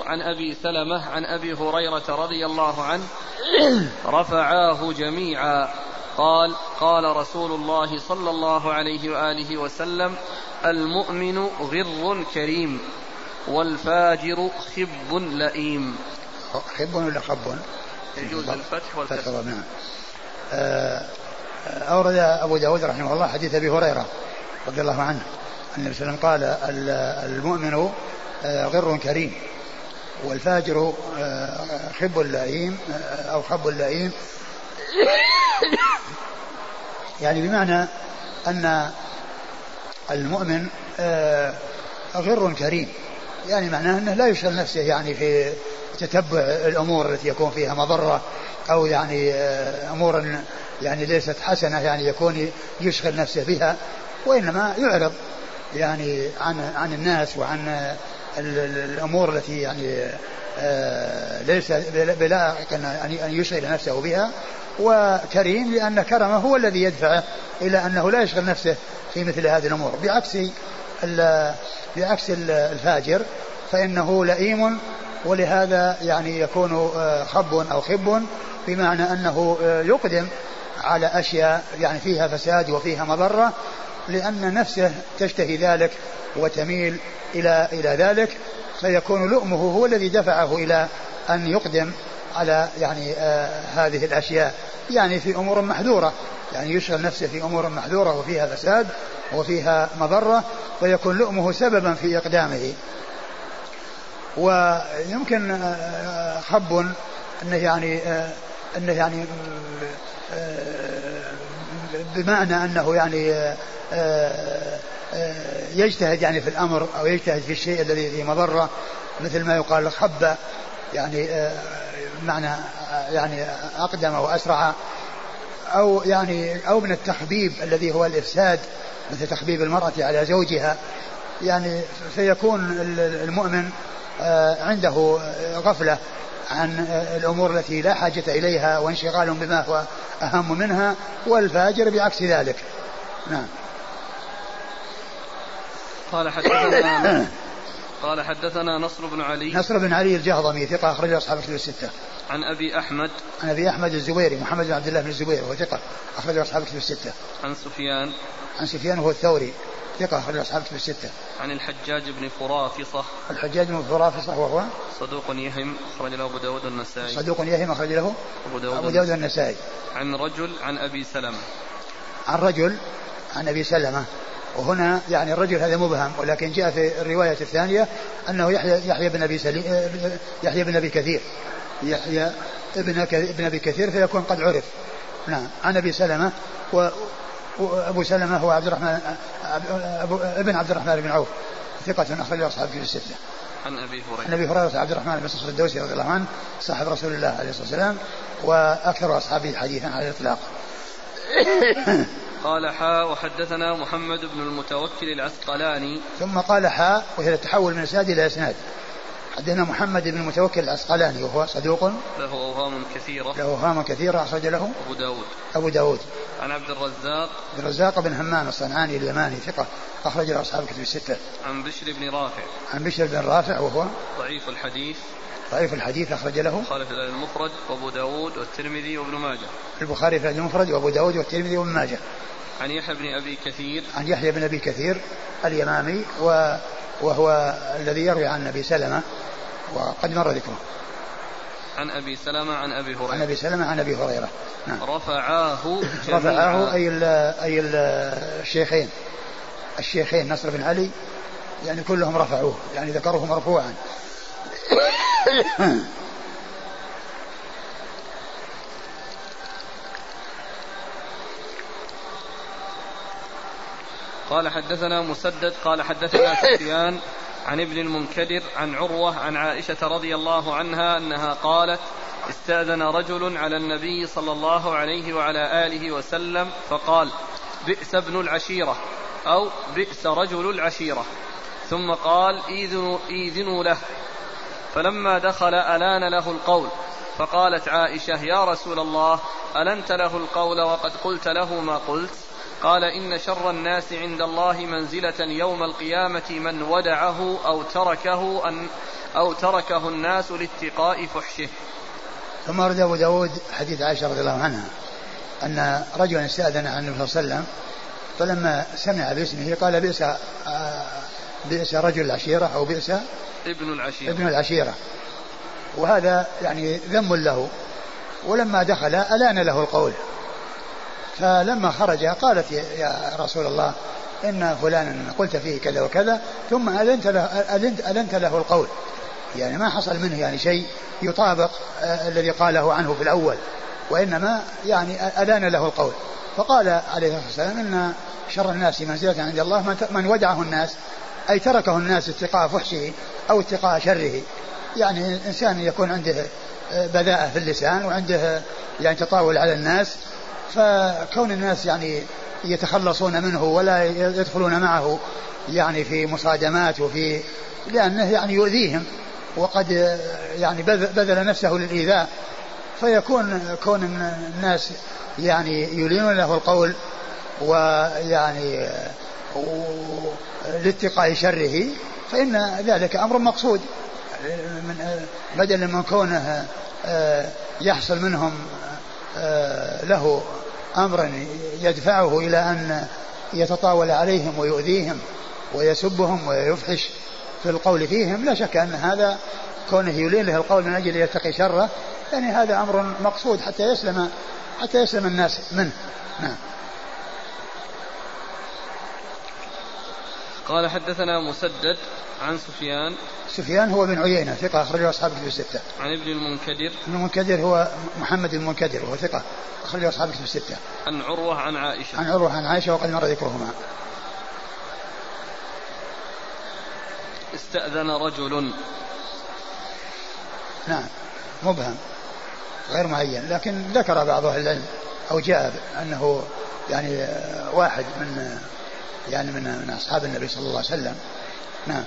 عن أبي سلمة عن أبي هريرة رضي الله عنه رفعاه جميعا. قال قال رسول الله صلى الله عليه وآله وسلم المؤمن غر كريم والفاجر خب لئيم. خب ولا خب؟ يجوز الفتح والكسر نعم. آه، أورد أبو داود رحمه الله حديث أبي هريرة رضي الله عنه. النبي صلى الله عليه وسلم قال المؤمن آه، غر كريم. والفاجر آه، خب اللئيم أو خب اللئيم. يعني بمعنى أن المؤمن غر كريم. يعني معناه أنه لا يشغل نفسه يعني في تتبع الأمور التي يكون فيها مضرة أو يعني أمور يعني ليست حسنة يعني يكون يشغل نفسه بها وإنما يعرض يعني عن عن الناس وعن الأمور التي يعني آه، ليس بلائق أن يشغل نفسه بها. وكريم لأن كرمه هو الذي يدفعه إلى أنه لا يشغل نفسه في مثل هذه الأمور. بعكس بعكس الفاجر فإنه لئيم ولهذا يعني يكون آه، خب أو خب بمعنى أنه آه، يقدم على أشياء يعني فيها فساد وفيها مضرة لأن نفسه تشتهي ذلك وتميل إلى إلى ذلك فيكون لؤمه هو الذي دفعه إلى أن يقدم على يعني آه هذه الأشياء. يعني في أمور محذورة. يعني يشغل نفسه في أمور محذورة وفيها فساد وفيها مضرة ويكون لؤمه سببا في إقدامه. ويمكن آه، آه، خب أنه يعني آه، أنه يعني بمعنى أنه يعني يجتهد يعني في الأمر أو يجتهد في الشيء الذي فيه مضرة مثل ما يقال خب يعني معنى يعني أقدم وأسرع أو يعني أو من التخبيب الذي هو الإفساد مثل تخبيب المرأة على زوجها. يعني فيكون المؤمن آه، عنده غفلة عن الأمور التي لا حاجة إليها وانشغال بما هو أهم منها والفاجر بعكس ذلك. نعم. قال حدثنا قال حدثنا نصر بن علي. نصر بن علي الجهضمي ثقة أخرج أصحاب الكتب الستة. عن أبي أحمد. عن أبي أحمد الزبيري محمد بن عبد الله بن الزبير وهو ثقة أخرج أصحاب الكتب الستة. عن سفيان. عن سفيان هو الثوري ثقة أخرج أصحاب الكتب الستة. عن الحجاج بن فرافصة. الحجاج بن فرافصة وهو؟ صدوق يهم أخرج له أبو داود النسائي صدوق يهم أخرج له أبو داود, أبو داود النسائي عن رجل عن أبي سلمة. عن رجل عن أبي سلمة وهنا يعني الرجل هذا مبهم ولكن جاء في الرواية الثانية أنه يحيى يحيى بن أبي سليم يحيى بن أبي كثير يحيى ابن ابن أبي كثير فيكون قد عرف نعم عن أبي سلمة و وأبو سلمة هو عبد الرحمن أبو ابن عبد الرحمن بن عوف ثقة أخرج أصحاب في الستة. عن أبي هريرة. عن أبي هريرة عبد الرحمن بن صخر الدوسي رضي الله عنه صاحب رسول الله عليه الصلاة والسلام وأكثر أصحابه حديثا على الإطلاق. قال حاء وحدثنا محمد بن المتوكل العسقلاني. ثم قال حاء وهي التحول من إسناد إلى إسناد. حدثنا محمد بن المتوكل العسقلاني وهو صدوق. له أوهام كثيرة. له أوهام كثيرة أخرج له. أبو داود. أبو داود. عن عبد الرزاق. عبد الرزاق بن همام الصنعاني اليماني ثقة أخرج له أصحاب الكتب الستة. عن بشر بن رافع. عن بشر بن رافع وهو ضعيف الحديث. ضعيف الحديث أخرج له البخاري في المفرد وأبو داود والترمذي وابن ماجه. البخاري في المفرد وأبو داود والترمذي وابن ماجه. عن يحيى بن أبي كثير. عن يحيى بن أبي كثير اليمامي و وهو الذي يروي عن أبي سلمة وقد مر ذكره. عن أبي سلمة عن أبي هريرة. عن أبي سلمة عن أبي هريرة. نعم. رفعاه رفعاه أي ال أي ال الشيخين. الشيخين نصر بن علي يعني كلهم رفعوه يعني ذكروه مرفوعا. قال حدثنا مسدد قال حدثنا سفيان عن ابن المنكدر عن عروة عن عائشة رضي الله عنها أنها قالت استأذن رجل على النبي صلى الله عليه وعلى آله وسلم فقال بئس ابن العشيرة أو بئس رجل العشيرة ثم قال إذنوا له فلما دخل ألان له القول فقالت عائشة يا رسول الله ألنت له القول وقد قلت له ما قلت؟ قال إن شر الناس عند الله منزلة يوم القيامة من ودعه أو تركه أن أو تركه الناس لاتقاء فحشه. ثم ورد أبو داود حديث عائشة رضي الله عنها أن رجلا استأذن عن النبي صلى الله عليه وسلم فلما سمع باسمه قال بئس آه، بئس رجل العشيرة أو بئس ابن العشيرة. ابن العشيرة. وهذا يعني ذم له. ولما دخل ألان له القول. فلما خرج قالت يا رسول الله إن فلانا قلت فيه كذا وكذا ثم ألنت له, ألنت, ألنت له القول. يعني ما حصل منه يعني شيء يطابق آه الذي قاله عنه في الأول. وإنما يعني ألان له القول. فقال عليه الصلاة والسلام إن شر الناس منزلة عند الله من ودعه الناس أي تركه الناس اتقاء فحشه أو اتقاء شره. يعني إنسان يكون عنده آه، بذاءة في اللسان وعنده يعني تطاول على الناس. فكون الناس يعني يتخلصون منه ولا يدخلون معه يعني في مصادمات وفي لأنه يعني يؤذيهم وقد يعني بذل نفسه للإيذاء. فيكون كون الناس يعني يلينون له القول ويعني لاتقاء شره فإن ذلك أمر مقصود. من بدل من كونه آه، يحصل منهم آه، له أمرا يدفعه إلى أن يتطاول عليهم ويؤذيهم ويسبهم ويفحش في القول فيهم لا شك أن هذا كونه يلين له القول من أجل يتقي شره يعني هذا أمر مقصود حتى يسلم حتى يسلم الناس منه. نعم. قال حدثنا مسدد عن سفيان سفيان هو بن عيينة ثقة أخرجه أصحاب الكتب الستة. عن ابن المنكدر ابن المنكدر هو محمد المنكدر وهو ثقة أخرجه أصحاب الكتب الستة. عن عروة عن عائشة. عن عروة عن عائشة وقد مر ذكرهما. استأذن رجل نعم مبهم غير معين لكن ذكر بعض أهل العلم أو جاء أنه يعني واحد من يعني من من أصحاب النبي صلى الله عليه وسلم. نعم.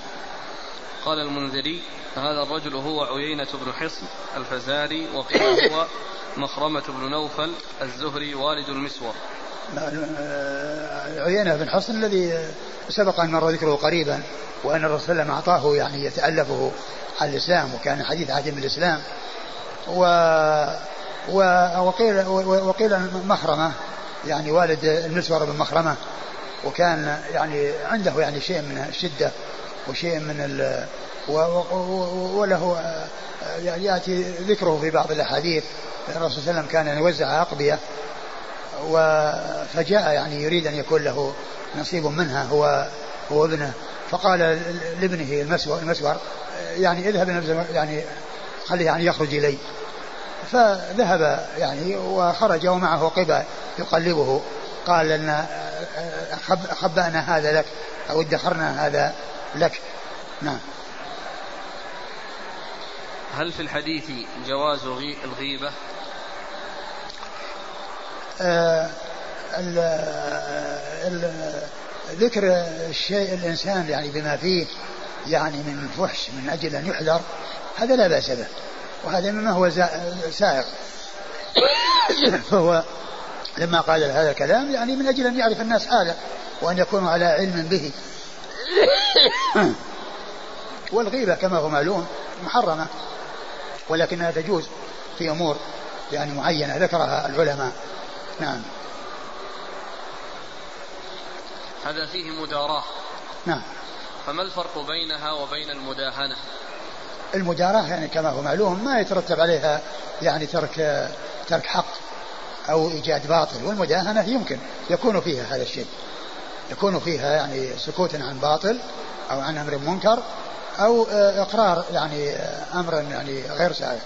قال المنذري هذا الرجل هو عيينة بن حصن الفزاري وقيل هو مخرمة بن نوفل الزهري والد المسور. عيينة بن حصن الذي سبق أن مر ذكره قريبا وأن الرسول صلى الله عليه وسلم أعطاه يعني يتألفه على الإسلام وكان حديث عهد بالإسلام و وقيل وقيل مخرمة يعني والد المسور بن مخرمة. وكان يعني عنده يعني شيء من الشدة وشيء من ال وله يعني يأتي ذكره في بعض الأحاديث. الرسول صلى الله عليه وسلم كان يوزع أقبية فجاء يعني يريد أن يكون له نصيب منها هو هو ابنه. فقال لابنه المسور, المسور يعني اذهب يعني خليه يعني يخرج إلي. فذهب يعني وخرج ومعه قبى يقلبه. قال لنا خبأنا هذا لك أو ادخرنا هذا لك. نعم. هل في الحديث جواز الغيبة؟ آه ال ال ذكر الشيء الإنسان يعني بما فيه يعني من فحش من أجل أن يحذر هذا لا بأس به. وهذا مما هو سائق. فهو لما قال هذا الكلام يعني من أجل أن يعرف الناس هذا وأن يكونوا على علم به. والغيبة كما هو معلوم محرمة ولكنها تجوز في أمور يعني معينة ذكرها العلماء. نعم. هذا فيه مداراة. نعم. فما الفرق بينها وبين المداهنة؟ المداراة يعني كما هو معلوم ما يترتب عليها يعني ترك ترك حق. أو إيجاد باطل والمداهنة يمكن يكون فيها هذا الشيء. يكون فيها يعني سكوت عن باطل أو عن أمر منكر أو إقرار يعني أمر يعني غير سائغ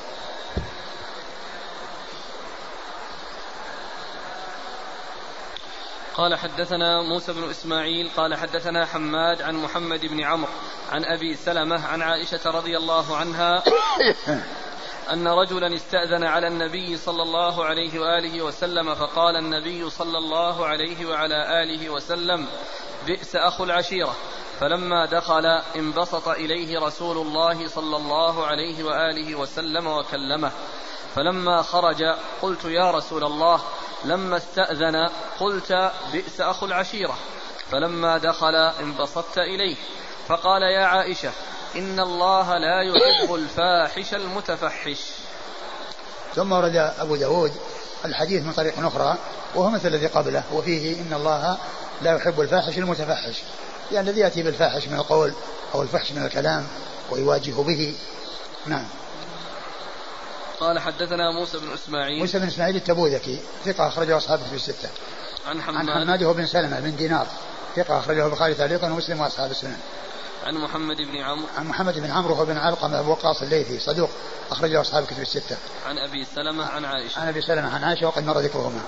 قال حدثنا موسى بن إسماعيل قال حدثنا حماد عن محمد بن عمرو عن أبي سلمة عن عائشة رضي الله عنها أن رجلا استأذن على النبي صلى الله عليه وآله وسلم فقال النبي صلى الله عليه وعلى آله وسلم بئس أخو العشيرة. فلما دخل انبسط إليه رسول الله صلى الله عليه وآله وسلم وكلمه. فلما خرج قلت يا رسول الله لما استأذن قلت بئس أخو العشيرة. فلما دخل انبسطت إليه. فقال يا عائشة إن الله لا يحب الفاحش المتفحش. ثم ورد أبو داود الحديث من طريق أخرى وهو مثل الذي قبله وفيه إن الله لا يحب الفاحش المتفحش. يعني الذي يأتي بالفاحش من القول أو الفحش من الكلام ويواجه به. نعم. قال حدثنا موسى بن إسماعيل. موسى بن إسماعيل التبوذكي ثقة أخرجه أصحابه في الستة. عن حماد. عن حماد بن سلمة بن دينار ثقة أخرجه البخاري تعليقا ومسلم وأصحاب السنن. عن محمد بن عمرو. عن محمد بن عمرو بن علقمة أبو وقاص الليثي صدوق أخرجه أصحاب كتب الستة. عن أبي سلمة عن عائشة. عن أبي سلمة عن عائشة وقد مر ذكرهما.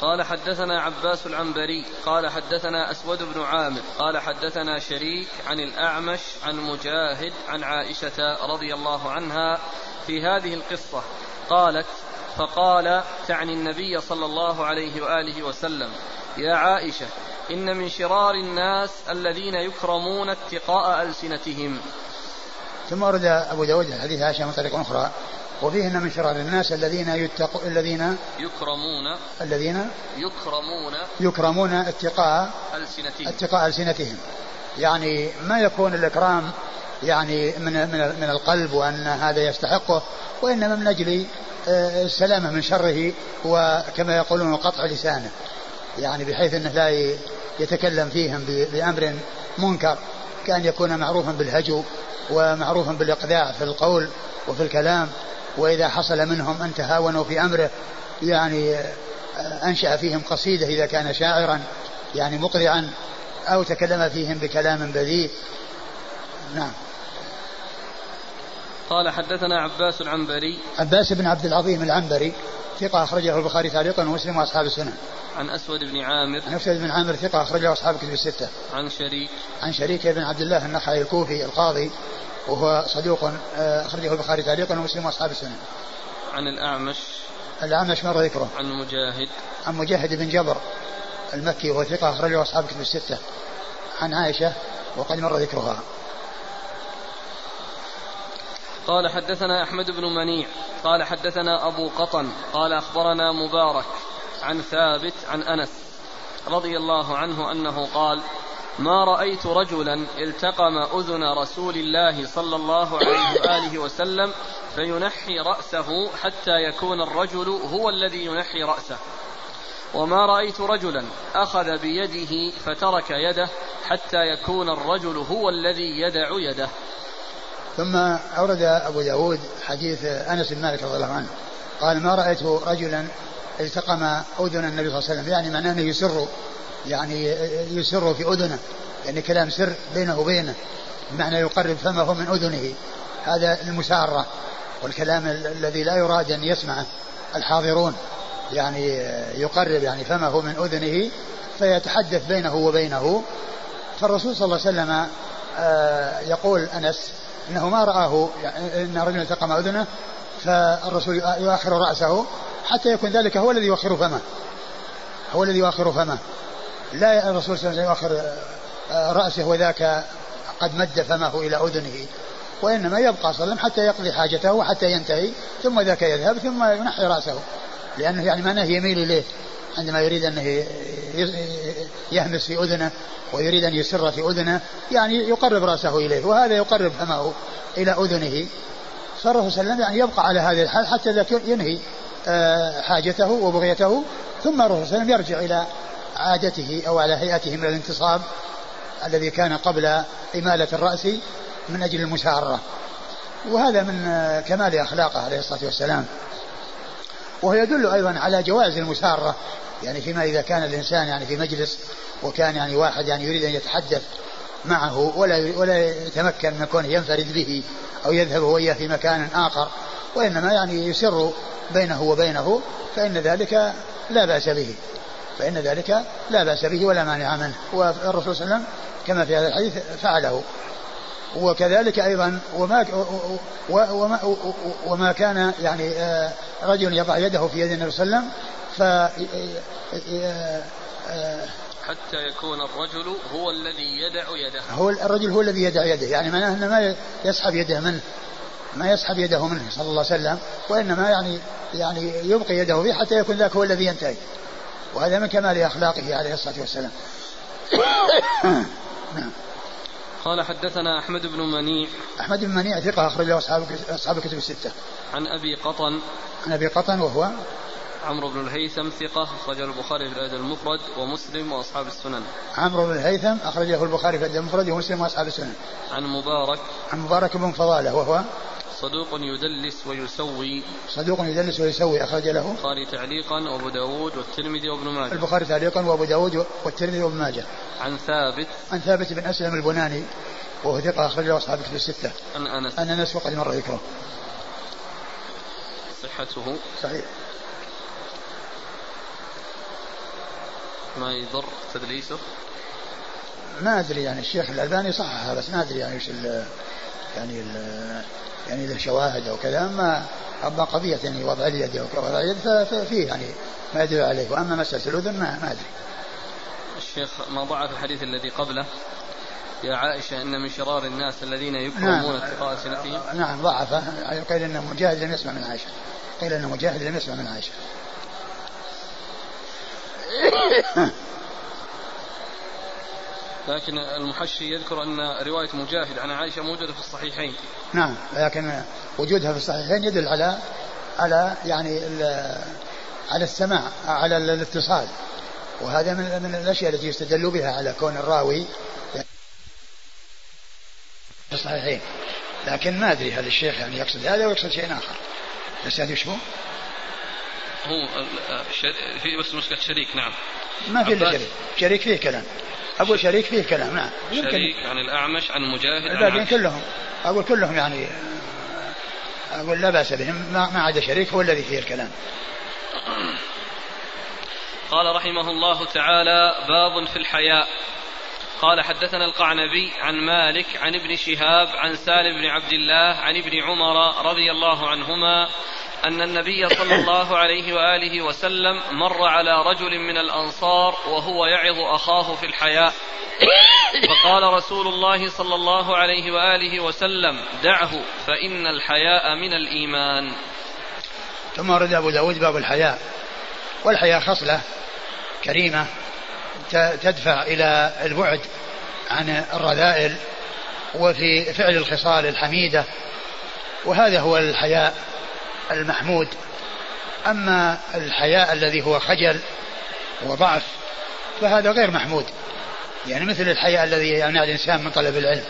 قال حدثنا عباس العنبري قال حدثنا أسود بن عامر قال حدثنا شريك عن الأعمش عن مجاهد عن عائشة رضي الله عنها في هذه القصة. قالت فقال تعني النبي صلى الله عليه وآله وسلم يا عائشة إن من شرار الناس الذين يكرمون اتقاء ألسنتهم. ثم ورد أبو داود حديث عائشة من طريق أخرى. وفيه أن من شرار الناس الذين يتقوا الذين يكرمون الذين يكرمون يكرمون اتقاء ألسنتهم. اتقاء ألسنتهم. يعني ما يكون الإكرام يعني من من من القلب وأن هذا يستحقه وإنما من أجل آه، السلامة من شره وكما يقولون قطع لسانه. يعني بحيث أنه لا يتكلم فيهم بأمر منكر كأن يكون معروفا بالهجو ومعروفا بالإقذاع في القول وفي الكلام. وإذا حصل منهم أن تهاونوا في أمره يعني آه، أنشأ فيهم قصيدة إذا كان شاعرا يعني مقرعا أو تكلم فيهم بكلام بذيء. نعم. قال حدثنا عباس العنبري. عباس بن عبد العظيم العنبري. ثقة أخرجه البخاري تعليقا ومسلم وأصحاب السنن عن أسود بن عامر. عن أسود بن عامر ثقة أخرجه أصحاب الكتب الستة. عن شريك. عن شريك بن عبد الله النخعي الكوفي القاضي وهو صدوق آه، أخرجه البخاري تعليقا ومسلم وأصحاب السنن عن الأعمش. الأعمش مر ذكره؟ عن مجاهد. عن مجاهد بن جبر المكي وهو ثقة أخرجه أصحاب الكتب الستة. عن عائشة وقد مر ذكرها. قال حدثنا أحمد بن منيع قال حدثنا أبو قطن قال أخبرنا مبارك عن ثابت عن أنس رضي الله عنه أنه قال ما رأيت رجلا التقم أذن رسول الله صلى الله عليه وآله وسلم فينحي رأسه حتى يكون الرجل هو الذي ينحي رأسه. وما رأيت رجلا أخذ بيده فترك يده حتى يكون الرجل هو الذي يدع يده. ثم أورد أبو داود حديث أنس بن مالك رضي الله عنه. قال ما رأيت رجلا التقم أذن النبي صلى الله عليه وسلم. يعني معناه أنه يسر يعني يسر في أذنه يعني كلام سر بينه وبينه بمعنى يقرب فمه من أذنه. هذا المسارة والكلام الذي لا يراد أن يسمعه الحاضرون. يعني يقرب يعني فمه من أذنه فيتحدث بينه وبينه. فالرسول صلى الله عليه وسلم آه، يقول أنس انه ما رآه يعني إن رجلا التقم اذنه فالرسول يؤخر رأسه حتى يكون ذلك هو الذي يؤخر فمه. هو الذي يؤخر فمه. لا الرسول صلى الله عليه وسلم يؤخر آه، رأسه وذاك قد مد فمه إلى أذنه. وإنما يبقى صلى الله عليه وسلم حتى يقضي حاجته وحتى ينتهي ثم ذاك يذهب ثم ينحي رأسه. لأنه يعني معناه يميل إليه. عندما يريد أنه يهمس في أذنه ويريد أن يسر في أذنه يعني يقرب رأسه إليه وهذا يقرب فمه إلى أذنه. صلى الله عليه وسلم يعني يبقى على هذه الحال حتى ينهي آه، حاجته وبغيته ثم الرسول صلى الله عليه وسلم يرجع إلى عادته أو على هيئته من الانتصاب الذي كان قبل إمالة الرأس من أجل المسارة. وهذا من آه، كمال أخلاقه عليه الصلاة والسلام. وهو يدل أيضا على جواز المسارة. يعني فيما إذا كان الإنسان يعني في مجلس وكان يعني واحد يعني يريد أن يتحدث معه ولا ولا يتمكن من كونه ينفرد به أو يذهب هو في مكان آخر وإنما يعني يسر بينه وبينه فإن ذلك لا بأس به. فإن ذلك لا بأس به ولا مانع منه. والرسول صلى الله عليه وسلم كما في هذا الحديث فعله. وكذلك أيضا وما وما, وما كان يعني آه، رجل يضع يده في يد النبي صلى الله عليه وسلم ف حتى يكون الرجل هو الذي يدع يده. هو الرجل هو الذي يدع يده يعني معناه انه ما يسحب يده منه ما يسحب يده منه صلى الله عليه وسلم وإنما يعني يعني يبقي يده فيه حتى يكون ذاك هو الذي ينتهي. وهذا من كمال أخلاقه عليه الصلاة والسلام. نعم. قال حدثنا أحمد بن منيع أحمد بن منيع ثقة أخرجه أصحاب أصحاب الكتب الستة عن أبي قطن عن أبي قطن وهو عمرو بن الهيثم ثقة أخرجه البخاري في الأدب المفرد ومسلم وأصحاب السنن. عمرو بن الهيثم أخرجه البخاري في الأدب المفرد ومسلم وأصحاب السنن. عن مبارك عن مبارك بن فضالة وهو صدوق يدلس ويسوي. صدوق يدلس ويسوي أخرج له البخاري تعليقا وأبو داود والترمذي وابن ماجه. البخاري تعليقا وأبو داود والترمذي وابن ماجه. عن ثابت. عن ثابت بن أسلم البناني وهو ثقة أخرجه أصحاب الكتب الستة. عن أنس. عن أنس وقد مر ذكره. صحته. صحيح. ما يضر تدليسه؟ ما أدري يعني الشيخ الألباني صححها بس ما أدري يعني إيش يعني ال يعني له شواهد أو كذا أما أما قضية يعني وضع اليد أو وضع اليد ففيه يعني ما يدل عليه. وأما مسألة الأذن ما, ما أدري. الشيخ ما ضعف الحديث الذي قبله؟ يا عائشة إن من شرار الناس الذين يكرمون نعم اتقاء سنتهم. نعم ضعفه قيل أن مجاهد لم يسمع من عائشة. قيل أن مجاهد لم يسمع من عائشة. لكن المحشي يذكر أن رواية مجاهد عن عائشة موجودة في الصحيحين. نعم لكن وجودها في الصحيحين يدل على على يعني على السماع على الاتصال. وهذا من من الأشياء التي يستدل بها على كون الراوي في الصحيحين. لكن ما أدري هل الشيخ يعني يقصد هذا ويقصد شيء آخر. بس هذا وش هو؟ هو في بس مشكلة شريك نعم. ما في إلا شريك. شريك فيه كلام. أقول شريك. فيه كلام نعم. شريك عن الأعمش عن مجاهد الباقيين كلهم. أقول كلهم يعني أقول لا بأس بهم ما عدا شريك هو الذي فيه الكلام. قال رحمه الله تعالى باب في الحياء. قال حدثنا القعنبي عن مالك عن ابن شهاب عن سالم بن عبد الله عن ابن عمر رضي الله عنهما أن النبي صلى الله عليه وآله وسلم مر على رجل من الأنصار وهو يعظ أخاه في الحياء. فقال رسول الله صلى الله عليه وآله وسلم دعه فإن الحياء من الإيمان. ثم ورد أبو داود باب الحياء. والحياء خصلة كريمة تدفع إلى البعد عن الرذائل وفي فعل الخصال الحميدة. وهذا هو الحياء. المحمود. أما الحياء الذي هو خجل وضعف فهذا غير محمود. يعني مثل الحياء الذي يمنع الإنسان من طلب العلم.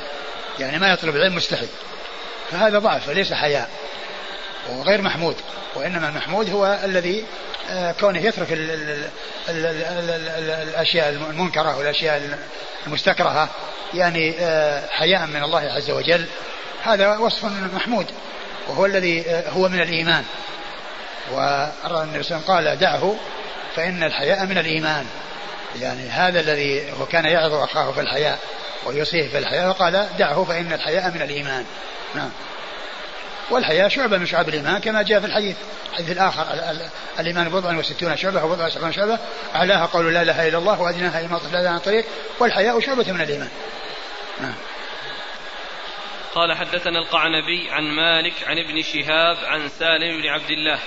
يعني ما يطلب العلم مستحيل. فهذا ضعف وليس حياء وغير محمود. وإنما المحمود هو الذي آه، كونه يترك ال ال ال ال ال الأشياء المنكرة والأشياء المستكرهة. يعني آه، حياء من الله عز وجل. هذا وصف محمود. وهو الذي آه، هو من الإيمان. والنبي صلى الله قال دعه فإن الحياء من الإيمان. يعني هذا الذي هو كان يعظ أخاه في الحياء ويوصيه في الحياء وقال دعه فإن الحياء من الإيمان. نعم. والحياء شعبة من شعب الإيمان كما جاء في الحديث الحديث الآخر الإيمان بضع وستون شعبة وبضع وسبعون شعبة. أعلاها قول لا إله إلا الله وأدناها عن طريق والحياء شعبة من الإيمان. نعم. قال حدثنا القعنبي عن مالك عن ابن شهاب عن سالم بن عبد الله.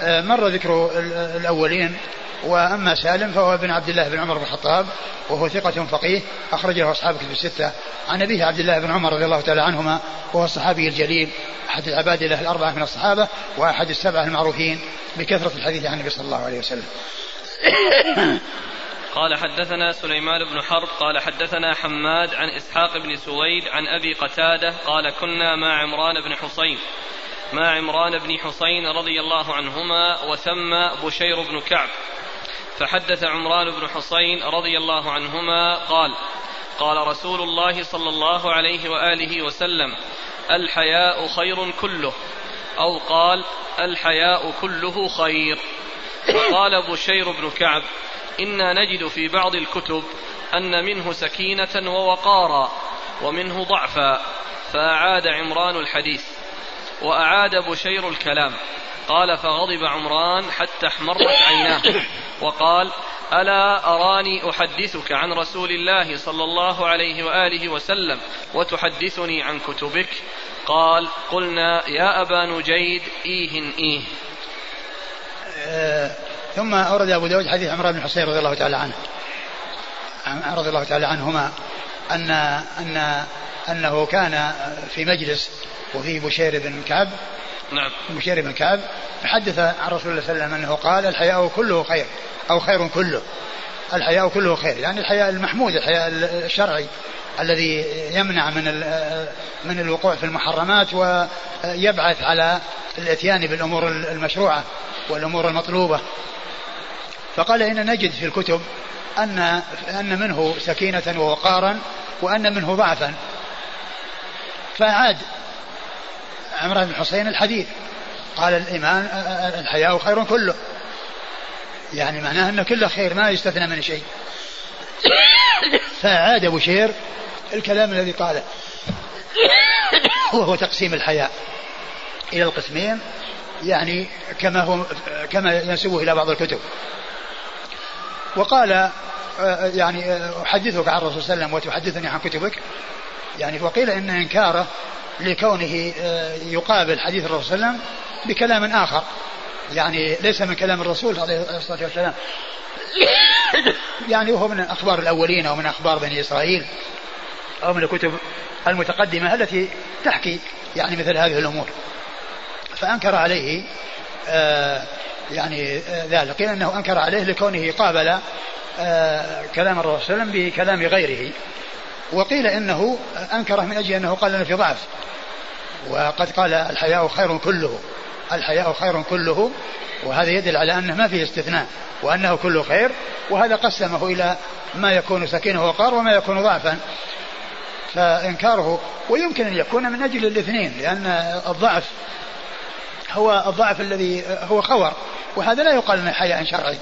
آه، مر ذكر الأولين وأما سالم فهو ابن عبد الله بن عمر بن الخطاب وهو ثقة فقيه أخرجه أصحاب كتب الستة. عن أبيه عبد الله بن عمر رضي الله تعالى عنهما وهو الصحابي الجليل أحد العباد له الأربعة من الصحابة وأحد السبعة المعروفين بكثرة الحديث عن النبي صلى الله عليه وسلم. قال حدثنا سليمان بن حرب قال حدثنا حماد عن إسحاق بن سويد عن أبي قتادة قال كنا مع عمران بن حصين. مع عمران بن حصين رضي الله عنهما وثم بشير بن كعب. فحدث عمران بن حصين رضي الله عنهما قال قال رسول الله صلى الله عليه وآله وسلم الحياء خير كله. أو قال الحياء كله خير. وقال بشير بن كعب إنا نجد في بعض الكتب أن منه سكينة ووقارا ومنه ضعفا فأعاد عمران الحديث وأعاد بشير الكلام. قال فغضب عمران حتى احمرت عيناه. وقال ألا أراني أحدثك عن رسول الله صلى الله عليه وآله وسلم وتحدثني عن كتبك؟ قال قلنا يا أبا نجيد إيه إيه. آه ثم أورد أبو داود حديث عمران بن حصين رضي الله تعالى عنه. رضي الله تعالى عنهما أن أن أنه كان في مجلس وفيه بشير بن كعب. نعم. بشير بن كعب فحدث عن رسول الله صلى الله عليه وسلم أنه قال الحياء كله خير أو خير كله. الحياء كله خير. يعني الحياء المحمود الحياء الشرعي الذي يمنع من من الوقوع في المحرمات ويبعث على الإتيان بالأمور المشروعة والأمور المطلوبة. فقال إن نجد في الكتب أن أن منه سكينة ووقارا وأن منه ضعفا. فعاد عمران بن حسين الحديث. قال الإيمان الحياء خير كله. يعني معناه أن كله خير ما يستثنى من شيء. فعاد بشير الكلام الذي قاله وهو تقسيم الحياء إلى القسمين يعني كما هو كما ينسبه إلى بعض الكتب. وقال يعني أحدثك عن الرسول صلى الله عليه وسلم وتحدثني عن كتبك. يعني وقيل إن إنكاره لكونه يقابل حديث الرسول صلى الله عليه وسلم بكلام آخر. يعني ليس من كلام الرسول عليه الصلاة والسلام. يعني وهو من أخبار الأولين أو من أخبار بني إسرائيل أو من الكتب المتقدمة التي تحكي يعني مثل هذه الأمور. فأنكر عليه آه يعني آه ذلك. قيل أنه أنكر عليه لكونه قابل آه كلام الرسول صلى الله عليه وسلم بكلام غيره. وقيل إنه أنكره من أجل أنه قال لنا في ضعف. وقد قال الحياء خير كله. الحياء خير كله. وهذا يدل على أنه ما فيه استثناء وأنه كله خير. وهذا قسمه إلى ما يكون سكينه وقار وما يكون ضعفا. فإنكاره ويمكن أن يكون من أجل الاثنين لأن الضعف هو الضعف الذي هو خور وهذا لا يقال إنه حياء شرعي.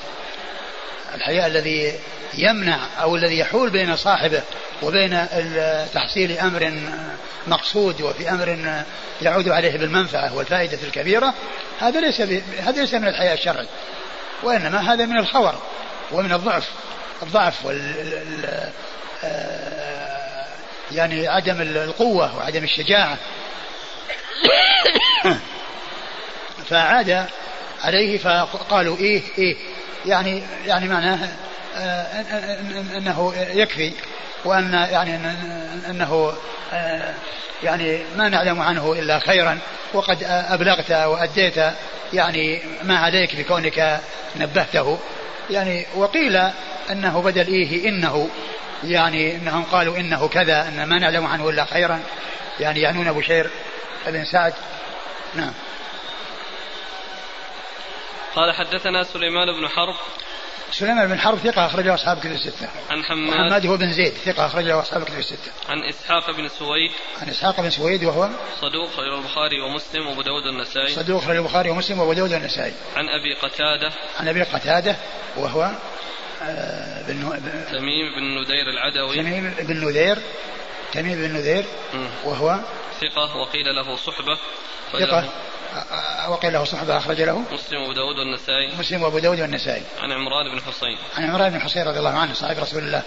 الحياء الذي يمنع أو الذي يحول بين صاحبه وبين تحصيل أمر مقصود وفي أمر يعود عليه بالمنفعة والفائدة الكبيرة هذا ليس هذا ليس من الحياء الشرعي وإنما هذا من الخور ومن الضعف. الضعف وال يعني عدم القوة وعدم الشجاعة. فعاد عليه فقالوا إيه إيه. يعني يعني معناه إنه يكفي وأن يعني إنه يعني ما نعلم عنه إلا خيرا. وقد أبلغت وأديت يعني ما عليك بكونك نبهته. يعني وقيل أنه بدل إيه إنه يعني إنهم قالوا إنه كذا إن ما نعلم عنه إلا خيرا. يعني يعنون بشير بن سعد. نعم. قال حدثنا سليمان بن حرب. سليمان بن حرب ثقة أخرجه أصحاب كتب الستة. عن حماد. حماد هو بن زيد ثقة أخرجه أصحاب كتب الستة. عن إسحاق بن سويد. عن إسحاق بن سويد وهو؟ صدوق خير البخاري ومسلم وأبو داود النسائي صدوق خير البخاري ومسلم وأبو داود النسائي. عن أبي قتادة. عن أبي قتادة وهو آه بن تميم بن ندير العدوي. تميم بن نذير تميم بن نذير وهو ثقة وقيل له صحبة. ثقة. وقيل له صحبة أخرج له مسلم وأبو داود والنسائي. مسلم وأبو داود والنسائي. عن عمران بن حصين. عن عمران بن حصين رضي الله عنه صاحب رسول الله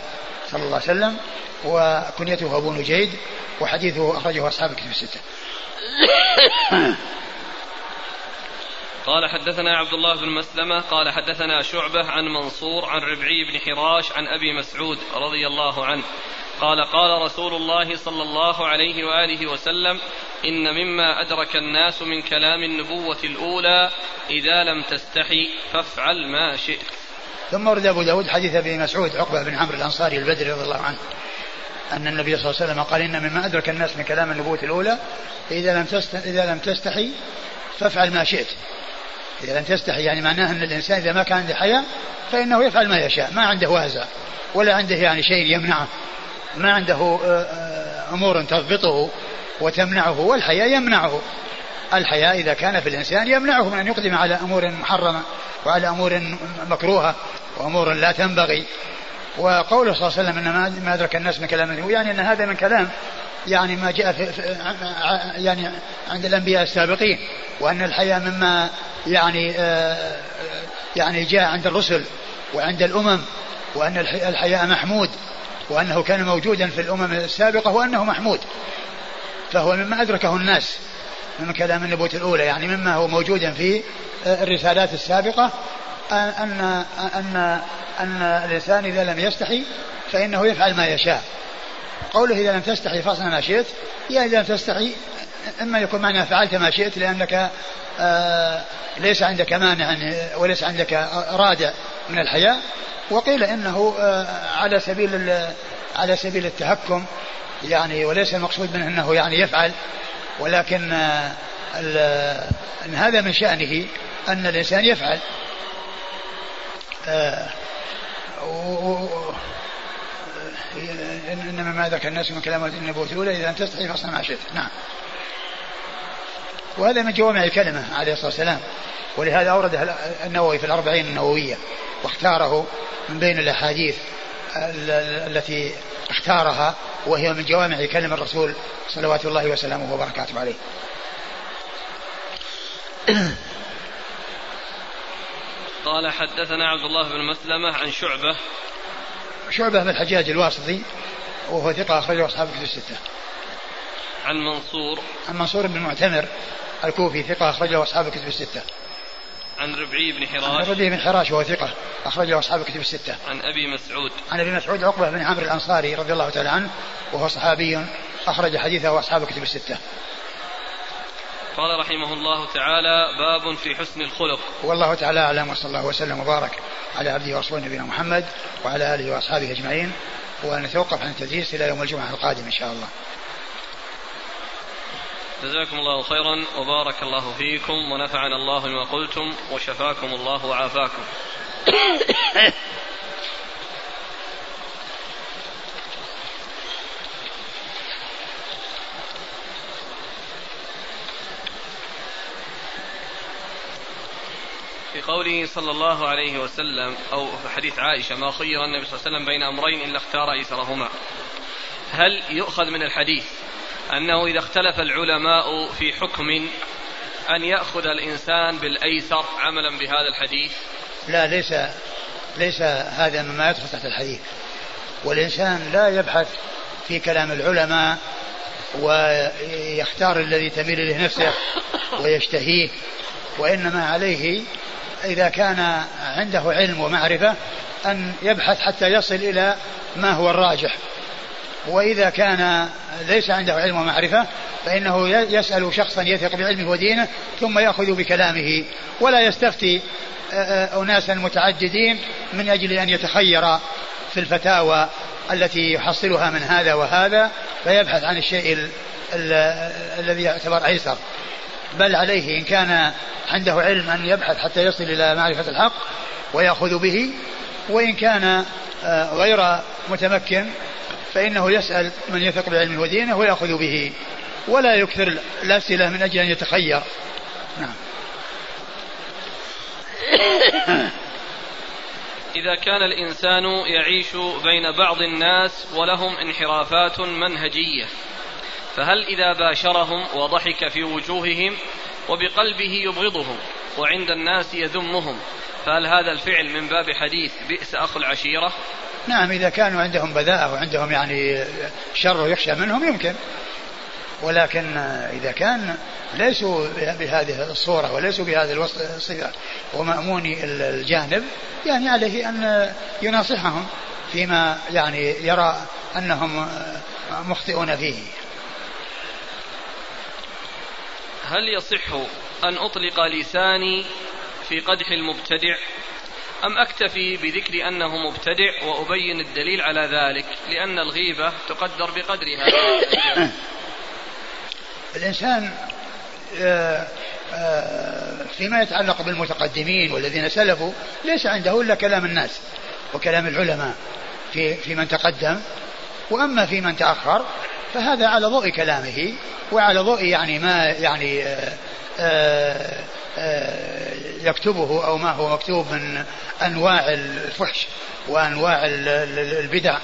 صلى الله عليه وسلم وكنيته أبو نجيد وحديثه أخرجه أصحاب الكتب الستة. قال حدثنا عبد الله بن مسلمة قال حدثنا شعبة عن منصور عن ربعي بن حراش عن أبي مسعود رضي الله عنه. قال قال رسول الله صلى الله عليه وآله وسلم إن مما أدرك الناس من كلام النبوة الأولى إذا لم تستحي فافعل ما شئت. ثم ورد أبو داود حديث أبي مسعود عقبة بن عمرو الأنصاري البدري رضي الله عنه أن النبي صلى الله عليه وسلم قال إن مما أدرك الناس من كلام النبوة الأولى إذا لم إذا لم تستحي فافعل ما شئت. إذا لم تستحي يعني معناه أن الإنسان إذا ما كان عنده حياء فإنه يفعل ما يشاء ما عنده وازع ولا عنده يعني شيء يمنعه. ما عنده أمور تضبطه وتمنعه والحياء يمنعه. الحياء إذا كان في الإنسان يمنعه من أن يقدم على أمور محرمة وعلى أمور مكروهة وأمور لا تنبغي. وقوله صلى الله عليه وسلم أن ما أدرك الناس من كلامه يعني أن هذا من كلام يعني ما جاء في يعني عند الأنبياء السابقين وأن الحياء مما يعني يعني جاء عند الرسل وعند الأمم وأن الحياء محمود. وأنه كان موجودا في الأمم السابقة وأنه محمود. فهو مما أدركه الناس من كلام النبوة الأولى. يعني مما هو موجودا في الرسالات السابقة أن أن أن الإنسان إذا لم يستحي فإنه يفعل ما يشاء. قوله إذا لم تستحي فاصنع ما شئت يعني إذا لم تستحي إما يكون معنى فعلت ما شئت لأنك آه ليس عندك مانع وليس عندك رادع من الحياء وقيل إنه آه على سبيل على سبيل التهكم يعني وليس المقصود منه أنه يعني يفعل ولكن آه أن هذا من شأنه أن الإنسان يفعل. آه إنما ما ذكر الناس من كلام النبوة الأولى؟ إذا تستحي فاصنع ما شئت. نعم. وهذا من جوامع الكلمة عليه الصلاة والسلام. ولهذا أورده النووي في الأربعين النووية واختاره من بين الأحاديث التي اختارها وهي من جوامع كلم الرسول صلوات الله وسلامه وبركاته عليه. قال حدثنا عبد الله بن مسلمة عن شعبة. شعبة بن الحجاج الواسطي وهو ثقة أخرجه أصحاب الكتب الستة. عن منصور. عن منصور بن معتمر الكوفي ثقة أخرجه أصحاب الكتب الستة. عن ربعي بن حراش عن ربعي بن حراش وهو ثقة أخرجه أصحاب الكتب الستة. عن أبي مسعود عن أبي مسعود عقبة بن عمرو الأنصاري رضي الله تعالى عنه وهو صحابي أخرج حديثه أصحاب الكتب الستة. قال رحمه الله تعالى باب في حسن الخلق والله تعالى أعلم وصلى الله وسلم وبارك على عبده ورسوله نبينا محمد وعلى آله وأصحابه أجمعين ونتوقف عن التدريس إلى يوم الجمعة القادم إن شاء الله. جزاكم الله خيرا وبارك الله فيكم ونفعنا الله بما قلتم وشفاكم الله وعافاكم. في قوله صلى الله عليه وسلم أو في حديث عائشة ما خير النبي صلى الله عليه وسلم بين أمرين إلا اختار أيسرهما هل يؤخذ من الحديث أنه إذا اختلف العلماء في حكم أن يأخذ الإنسان بالأيسر عملا بهذا الحديث. لا ليس ليس هذا مما يدخل تحت الحديث. والإنسان لا يبحث في كلام العلماء ويختار الذي تميل إليه نفسه ويشتهيه وإنما عليه إذا كان عنده علم ومعرفة أن يبحث حتى يصل إلى ما هو الراجح. وإذا كان ليس عنده علم ومعرفة فإنه يسأل شخصا يثق بعلمه ودينه ثم يأخذ بكلامه. ولا يستفتي أناسا متعددين من أجل أن يتخير في الفتاوى التي يحصلها من هذا وهذا فيبحث عن الشيء الذي يعتبر أيسر. بل عليه إن كان عنده علم أن يبحث حتى يصل إلى معرفة الحق ويأخذ به وإن كان غير متمكن فإنه يسأل من يثق بعلمه ودينه ويأخذ به ولا يكثر الأسئلة من أجل أن يتخير. نعم. إذا كان الإنسان يعيش بين بعض الناس ولهم انحرافات منهجية فهل إذا باشرهم وضحك في وجوههم وبقلبه يبغضهم وعند الناس يذمهم فهل هذا الفعل من باب حديث بئس أخو العشيرة؟ نعم إذا كانوا عندهم بذاءة وعندهم يعني شر يخشى منهم يمكن. ولكن إذا كان ليسوا بهذه الصورة وليسوا بهذه الصفة ومأموني الجانب يعني عليه أن يناصحهم فيما يعني يرى أنهم مخطئون فيه. هل يصح أن أطلق لساني في قدح المبتدع؟ أم أكتفي بذكر أنه مبتدع وأبين الدليل على ذلك؟ لأن الغيبة تقدر بقدرها. الإنسان آه، آه، فيما يتعلق بالمتقدمين والذين سلفوا ليس عنده إلا كلام الناس وكلام العلماء في في من تقدم. وأما في من تأخر فهذا على ضوء كلامه وعلى ضوء يعني ما يعني آآ آه، آآ يكتبه أو ما هو مكتوب من أنواع الفحش وأنواع البدع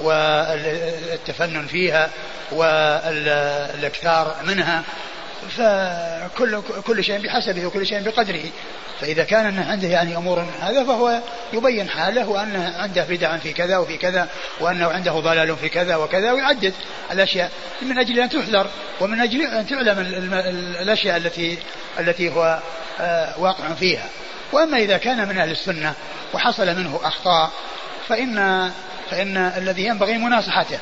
والتفنن فيها والاكثار منها. فكل كل شيء بحسبه وكل شيء بقدره. فإذا كان عنده يعني أمور هذا فهو يبين حاله وأنه عنده بدع في كذا وفي كذا وأنه عنده ضلال في كذا وكذا ويعدد الأشياء من أجل أن تحذر ومن أجل أن تعلم الأشياء التي التي هو آه، واقع فيها. وأما إذا كان من أهل السنة وحصل منه أخطاء فإن فإن الذي ينبغي مناصحته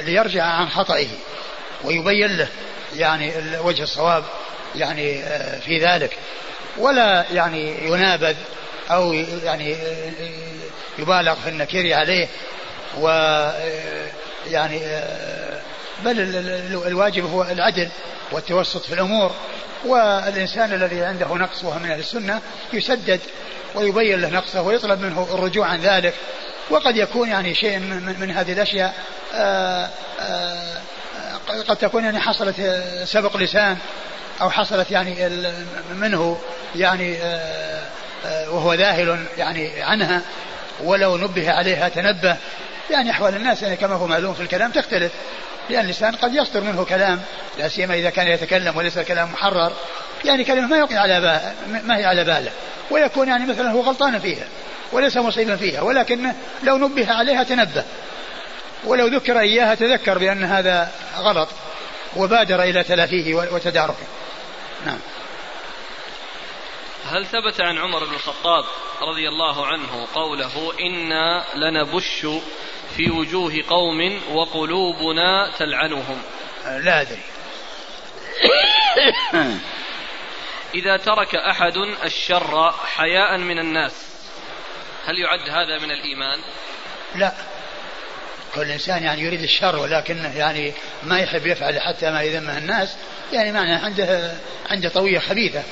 ليرجع عن خطئه ويبين له. يعني وجه الصواب يعني آه، في ذلك. ولا يعني ينابذ أو يعني آه، يبالغ في النكير عليه. و آه، يعني بل الواجب هو العدل والتوسط في الأمور. والإنسان الذي عنده نقص وهو من أهل السنة يسدد ويبين له نقصه ويطلب منه الرجوع عن ذلك. وقد يكون يعني شيء من, هذه الأشياء قد تكون يعني حصلت سبق لسان أو حصلت يعني منه يعني وهو ذاهل يعني عنها ولو نبه عليها تنبه يعني أحوال الناس يعني كما هو معلوم في الكلام تختلف لأن الإنسان قد يصدر منه كلام لا سيما إذا كان يتكلم وليس الكلام محرر يعني كلمة ما يقع على ما هي على باله ويكون يعني مثلا هو غلطان فيها وليس مصيبا فيها ولكن لو نبه عليها تنبه ولو ذكر إياها تذكر بأن هذا غلط وبادر إلى تلافيه وتداركه. نعم. هل ثبت عن عمر بن الخطاب رضي الله عنه قوله إنا لنبش في وجوه قوم وقلوبنا تلعنهم؟ لا أدري. إذا ترك أحد الشر حياء من الناس هل يعد هذا من الإيمان؟ لا. كل إنسان يعني يريد الشر ولكنه يعني ما يحب يفعل حتى ما يذمه الناس يعني معناه عنده عنده طوية خبيثة.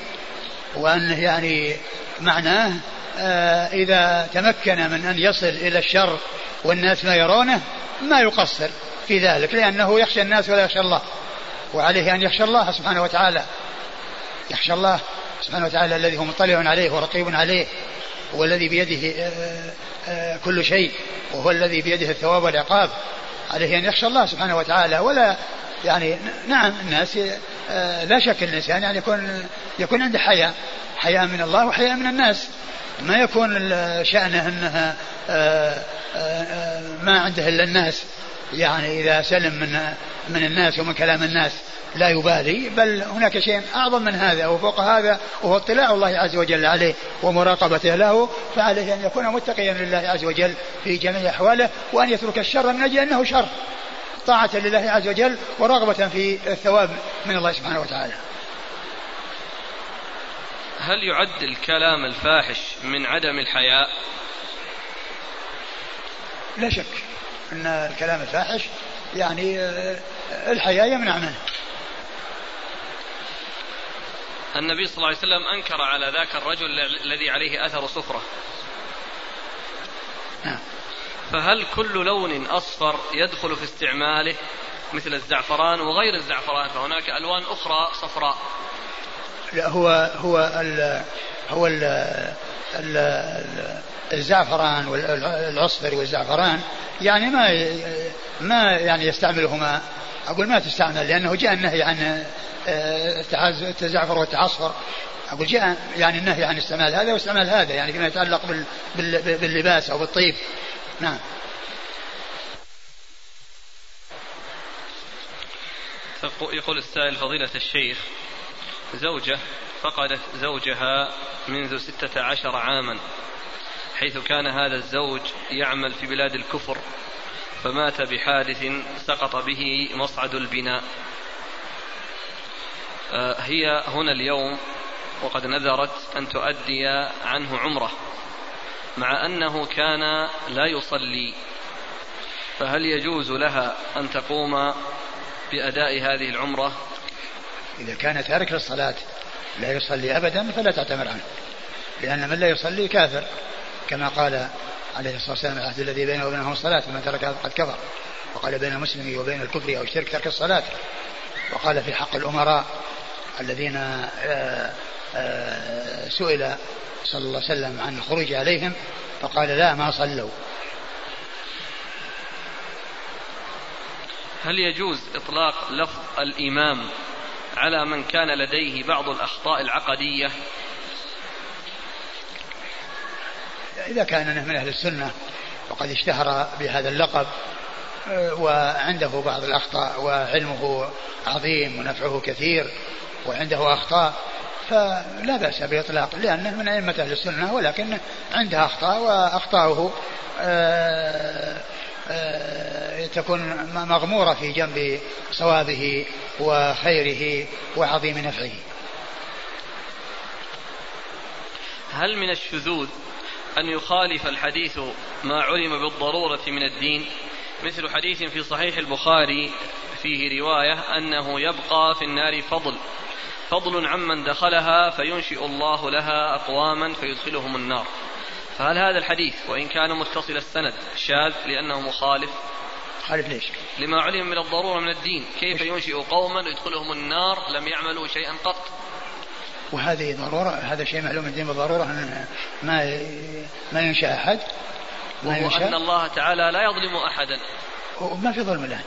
وأنه يعني معناه آه إذا تمكن من أن يصل إلى الشر والناس ما يرونه ما يقصر في ذلك لأنه يخشى الناس ولا يخشى الله. وعليه أن يخشى الله سبحانه وتعالى. يخشى الله سبحانه وتعالى الذي هو مطلع عليه ورقيب عليه. والذي بيده آه، آه، كل شيء وهو الذي بيده الثواب والعقاب. عليه أن يخشى الله سبحانه وتعالى ولا يعني نعم الناس آه، لا شك الإنسان يعني يكون يكون عنده حياء حياء من الله وحياء من الناس. ما يكون شأنه أنها ما عنده إلا الناس. يعني إذا سلم من من الناس ومن كلام الناس لا يبالي بل هناك شيء أعظم من هذا وفوق هذا وهو اطلاع الله عز وجل عليه ومراقبته له فعليه أن يكون متقيا لله عز وجل في جميع أحواله وأن يترك الشر من أجل أنه شر طاعة لله عز وجل ورغبة في الثواب من الله سبحانه وتعالى. هل يعد الكلام الفاحش من عدم الحياء؟ لا شك. أن الكلام الفاحش يعني الحياء يمنع منه. النبي صلى الله عليه وسلم أنكر على ذاك الرجل الذي عليه أثر صفرة نعم. فهل كل لون أصفر يدخل في استعماله مثل الزعفران وغير الزعفران؟ فهناك ألوان أخرى صفراء. لا هو هو ال هو ال ال الزعفران والعصفر والزعفران يعني ما ما يعني يستعملهما. أقول ما تستعمل لأنه جاء النهي عن التزعفر والتعصفر. أقول جاء يعني النهي عن استعمال هذا واستعمال هذا يعني فيما يتعلق بال بال باللباس أو بالطيب. نعم. يقول السائل فضيلة الشيخ زوجة فقدت زوجها منذ ستة عشر عاما. حيث كان هذا الزوج يعمل في بلاد الكفر فمات بحادث سقط به مصعد البناء. آه، هي هنا اليوم وقد نذرت أن تؤدي عنه عمرة مع أنه كان لا يصلي. فهل يجوز لها أن تقوم بأداء هذه العمرة؟ إذا كان تارك للصلاة لا يصلي أبدا فلا تعتمر عنه لأن من لا يصلي كافر. كما قال عليه الصلاة والسلام العهد الذي بينه وبينهم الصلاة فمن تركها فقد كفر. وقال بين المسلم وبين الكفر أو الشرك ترك الصلاة. وقال في حق الأمراء الذين آه، آه، سئل صلى الله عليه وسلم عن الخروج عليهم فقال لا ما صلوا. هل يجوز إطلاق لفظ الإمام على من كان لديه بعض الأخطاء العقدية إذا كان من أهل السنة وقد اشتهر بهذا اللقب آه، وعنده بعض الأخطاء وعلمه عظيم ونفعه كثير وعنده أخطاء فلا بأس بإطلاق لأنه من أئمة أهل السنة ولكن عنده أخطاء وأخطاؤه آه، آه، تكون مغمورة في جنب صوابه وخيره وعظيم نفعه. هل من الشذوذ أن يخالف الحديث ما علم بالضرورة من الدين. مثل حديث في صحيح البخاري فيه رواية أنه يبقى في النار فضل. فضل عمن دخلها فينشئ الله لها أقواما فيدخلهم النار. فهل هذا الحديث وإن كان متصل السند شاذ لأنه مخالف؟ خالف ليش؟ لما علم من الضرورة من الدين كيف ينشئ قوما يدخلهم النار لم يعملوا شيئا قط؟ وهذه ضرورة هذا شيء معلوم الدين بالضرورة أن ما ما ينشأ أحد ما وهو ينشأ. أن الله تعالى لا يظلم أحدا. وما في ظلم له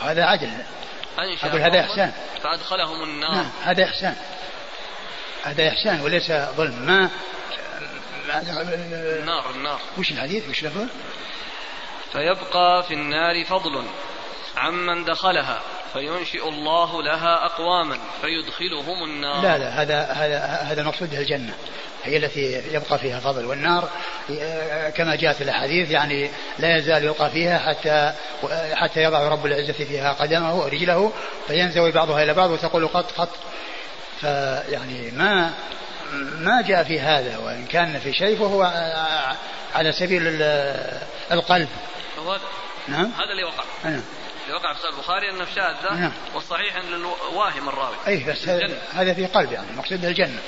هذا عدل. أقول هذا إحسان. فأدخلهم النار. نعم هذا إحسان. هذا إحسان وليس ظلم. ما النار النار. وش الحديث؟ وش لفظه فيبقى في النار فضل عمن دخلها. فينشئ الله لها أقواما فيدخلهم النار. لا لا هذا هذا هذا المقصود الجنة هي التي يبقى فيها فضل والنار. كما جاءت الأحاديث يعني لا يزال يلقى فيها حتى حتى يضع رب العزة فيها قدمه ورجله فينزوي بعضها إلى بعض وتقول قط قط. فيعني ما ما جاء في هذا وإن كان في شيء فهو على سبيل القلب. نعم؟ هذا اللي وقع. نعم اللي وقع في البخاري أنه شاذ نعم. والصحيح أن واهم الراوي أي بس هذا في قلب يعني المقصود الجنة.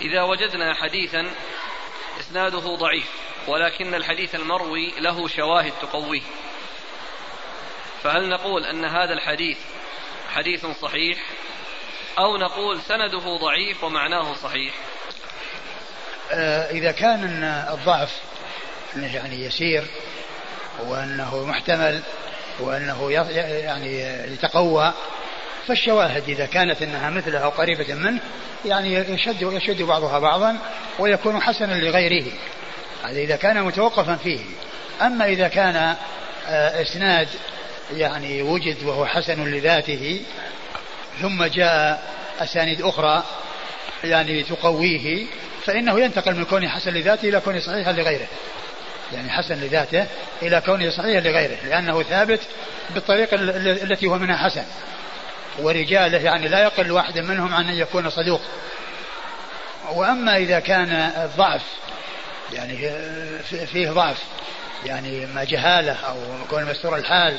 إذا وجدنا حديثا إسناده ضعيف ولكن الحديث المروي له شواهد تقويه. فهل نقول أن هذا الحديث حديث صحيح؟ أو نقول سنده ضعيف ومعناه صحيح؟ آه، إذا كان الضعف يعني يسير وأنه محتمل وأنه يعني يتقوى فالشواهد إذا كانت أنها مثله أو قريبة منه يعني يشد يشد بعضها بعضا ويكون حسنا لغيره. هذا إذا كان متوقفا فيه. أما إذا كان آه، إسناد يعني وجد وهو حسن لذاته ثم جاء أسانيد أخرى يعني تقويه فإنه ينتقل من كونه حسن لذاته إلى كونه صحيحا لغيره. يعني حسن لذاته إلى كونه صحيحا لغيره لأنه ثابت بالطريقة التي هو منها حسن. ورجاله يعني لا يقل واحد منهم عن أن يكون صدوق. وأما إذا كان الضعف يعني فيه ضعف يعني ما جهالة أو كون مستور الحال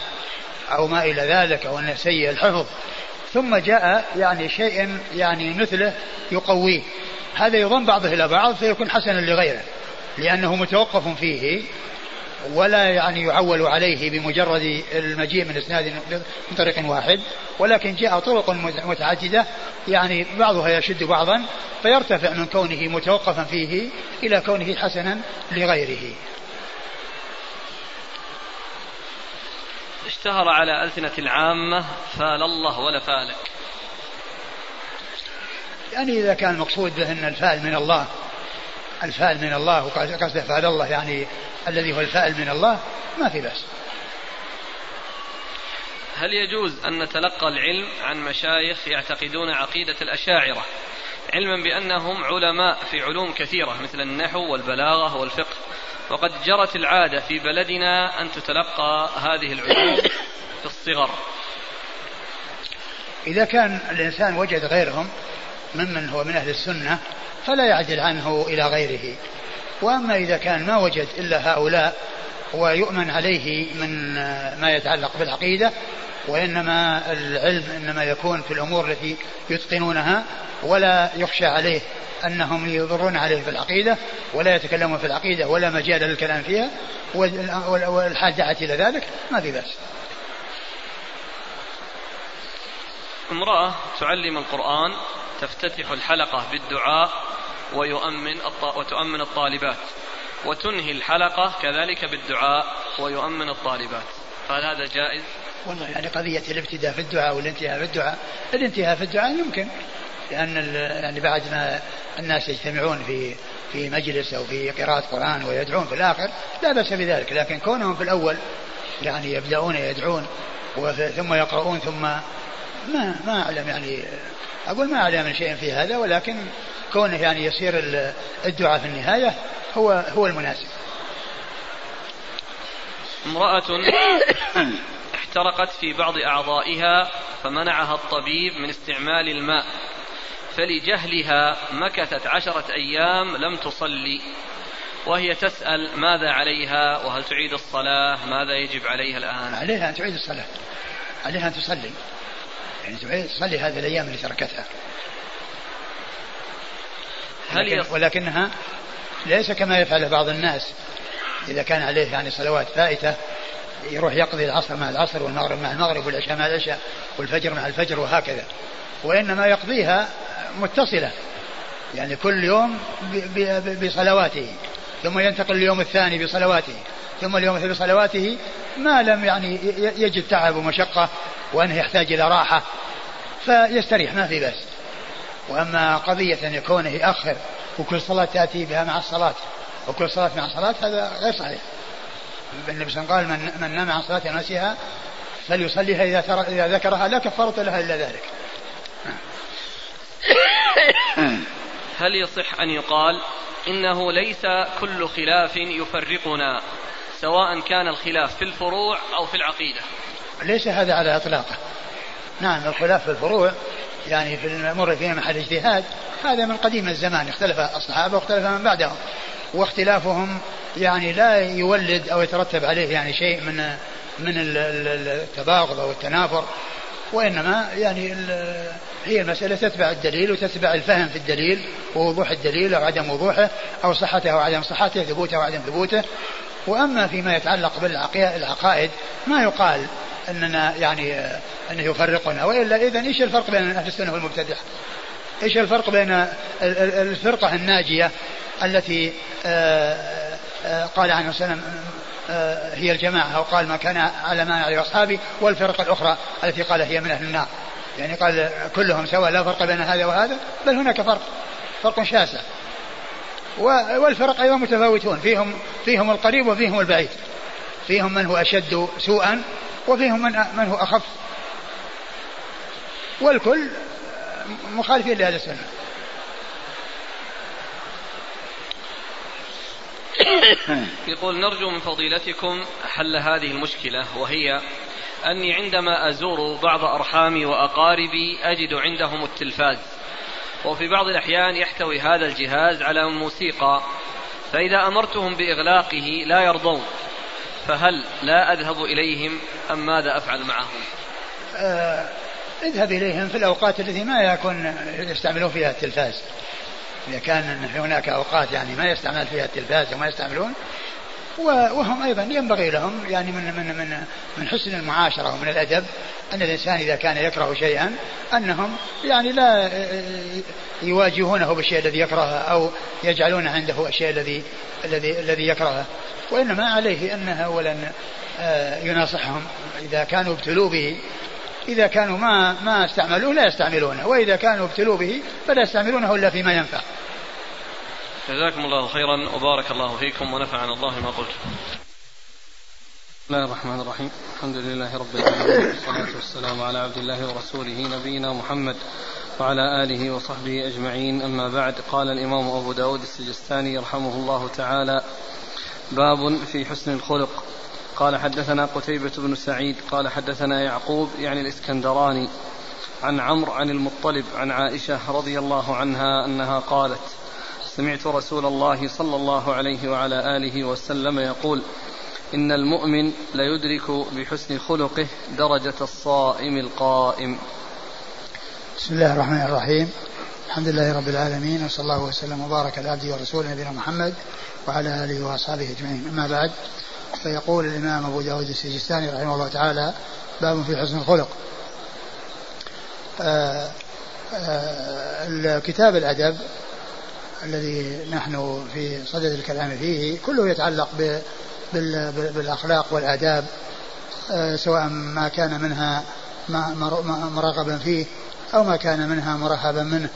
أو ما إلى ذلك أو أنه سيء الحفظ ثم جاء يعني شيء يعني مثله يقويه. هذا يضم بعضه إلى بعض فيكون حسنا لغيره. لأنه متوقف فيه ولا يعني يعول عليه بمجرد المجيء من إسناد من طريق واحد ولكن جاء طرق متعددة يعني بعضها يشد بعضا فيرتفع من كونه متوقفا فيه إلى كونه حسنا لغيره. اشتهر على ألسنة العامة فال الله ولا فالك يعني إذا كان المقصود به أن الفال من الله الفال من الله وقصده فال الله يعني الذي هو الفائل من الله ما في بأس. هل يجوز أن نتلقى العلم عن مشايخ يعتقدون عقيدة الأشاعرة؟ علما بأنهم علماء في علوم كثيرة مثل النحو والبلاغة والفقه. وقد جرت العادة في بلدنا أن تتلقى هذه العلوم في الصغر. إذا كان الإنسان وجد غيرهم ممن هو من أهل السنة فلا يعدل عنه إلى غيره. وأما إذا كان ما وجد إلا هؤلاء ويؤمن عليه من ما يتعلق بالعقيدة وإنما العلم إنما يكون في الأمور التي يتقنونها ولا يخشى عليه أنهم يضرون عليه في العقيدة ولا يتكلمون في العقيدة ولا مجال للكلام فيها والحال دعت إلى ذلك ما في بأس. امرأة تعلم القرآن تفتتح الحلقة بالدعاء ويؤمن وتؤمن الطالبات. وتنهي الحلقة كذلك بالدعاء ويؤمن الطالبات. فهل هذا جائز؟ والله يعني قضية الابتداء في الدعاء والانتهاء في الدعاء. الانتهاء في الدعاء يمكن لأن يعني بعد ما الناس يجتمعون في في مجلس أو في قراءة قرآن ويدعون في الآخر لا بأس بذلك. لكن كونهم في الأول يعني يبدأون يدعون ثم يقرؤون ثم ما ما أعلم يعني أقول ما أعلم من شيء في هذا ولكن كونه يعني يصير الدعاء في النهاية هو هو المناسب. امرأة احترقت في بعض أعضائها فمنعها الطبيب من استعمال الماء فلجهلها مكثت عشرة أيام لم تصلي وهي تسأل ماذا عليها وهل تعيد الصلاة ماذا يجب عليها الآن؟ عليها أن تعيد الصلاة. عليها أن تصلي. يعني تعيد تصلي هذه الأيام اللي تركتها. هل ولكن ولكنها ليس كما يفعل بعض الناس. إذا كان عليه يعني صلوات فائتة يروح يقضي العصر مع العصر والمغرب مع المغرب والعشاء مع العشاء والفجر مع الفجر وهكذا. وإنما يقضيها متصلة. يعني كل يوم بصلواته ثم ينتقل اليوم الثاني بصلواته ثم اليوم الثاني بصلواته ما لم يعني يجد تعب ومشقة وأنه يحتاج إلى راحة فيستريح ما في بأس. وأما قضية أن يكون يأخر وكل صلاة تأتي بها مع الصلاة وكل صلاة مع الصلاة هذا غير صحيح. النبي صلى الله عليه وسلم قال من, من نام عن صلاة نسيها فليصليها إذا, إذا ذكرها لا كفارة لها إلا ذلك. هل يصح أن يقال إنه ليس كل خلاف يفرقنا سواء كان الخلاف في الفروع أو في العقيدة؟ ليس هذا على إطلاقه. نعم الخلاف في الفروع يعني في الأمور فيها محل اجتهاد هذا من قديم الزمان اختلف الصحابة واختلف من بعدهم. واختلافهم يعني لا يولد أو يترتب عليه يعني شيء من من التباغض أو التنافر. وإنما يعني هي المسألة تتبع الدليل وتتبع الفهم في الدليل ووضوح الدليل أو عدم وضوحه أو صحته أو عدم صحته ثبوته أو عدم ثبوته. وأما فيما يتعلق بالعقائد ما يقال أننا يعني أنه يفرقنا. وإلا إذا إيش الفرق بين أهل السنة والمبتدع إيش الفرق بين الفرقة الناجية التي آه، آه، قال عنه وسلم آه، هي الجماعة أو قال ما كان على ما عليه أصحابي والفرقة الأخرى التي قال هي من أهل النار. يعني قال كلهم سواء لا فرق بين هذا وهذا بل هناك فرق فرق شاسع. والفرق أيضا متفاوتون. فيهم فيهم القريب وفيهم البعيد. فيهم من هو أشد سوءا وفيهم من من هو أخف. والكل مخالفين لهذا السنة. يقول نرجو من فضيلتكم حل هذه المشكلة وهي أني عندما أزور بعض أرحامي وأقاربي أجد عندهم التلفاز وفي بعض الأحيان يحتوي هذا الجهاز على موسيقى فإذا أمرتهم بإغلاقه لا يرضون. فهل لا أذهب إليهم أم ماذا أفعل معهم؟ آه اذهب إليهم في الأوقات التي ما يكون يستعملون فيها التلفاز. إذا كان هناك أوقات يعني ما يستعمل فيها التلفاز وما يستعملون وهم أيضا ينبغي لهم يعني من من من من حسن المعاشرة ومن الأدب أن الإنسان إذا كان يكره شيئا أنهم يعني لا يواجهونه بالشيء الذي يكرهه أو يجعلون عنده الشيء الذي الذي الذي يكرهه. وإنما عليه أنه اولا آه، يناصحهم. إذا كانوا ابتلوا به إذا كانوا ما ما استعملوه لا يستعملونه وإذا كانوا ابتلوا به فلا يستعملونه إلا فيما ينفع. جزاكم الله خيرا وبارك الله فيكم ونفعنا الله ما قلت. بسم الله الرحمن الرحيم. الحمد لله رب العالمين. والصلاة والسلام على عبد الله ورسوله نبينا محمد وعلى آله وصحبه أجمعين. أما بعد قال الإمام أبو داود السجستاني رحمه الله تعالى باب في حسن الخلق. قال حدثنا قتيبة بن سعيد. قال حدثنا يعقوب يعني الإسكندراني عن عمرو عن المطلب عن عائشة رضي الله عنها أنها قالت سمعت رسول الله صلى الله عليه وعلى آله وسلم يقول إن المؤمن ليدرك بحسن خلقه درجة الصائم القائم. بسم الله الرحمن الرحيم. الحمد لله رب العالمين وصلى الله وسلم وبارك على عبده ورسوله نبينا محمد وعلى آله وأصحابه أجمعين. أما بعد فيقول الإمام أبو داود السجستاني رحمه الله تعالى باب في حسن الخلق. آه آه كتاب الأدب الذي نحن في صدد الكلام فيه كله يتعلق بالأخلاق والآداب آه سواء ما كان منها مرغبا فيه أو ما كان منها مرهبا منه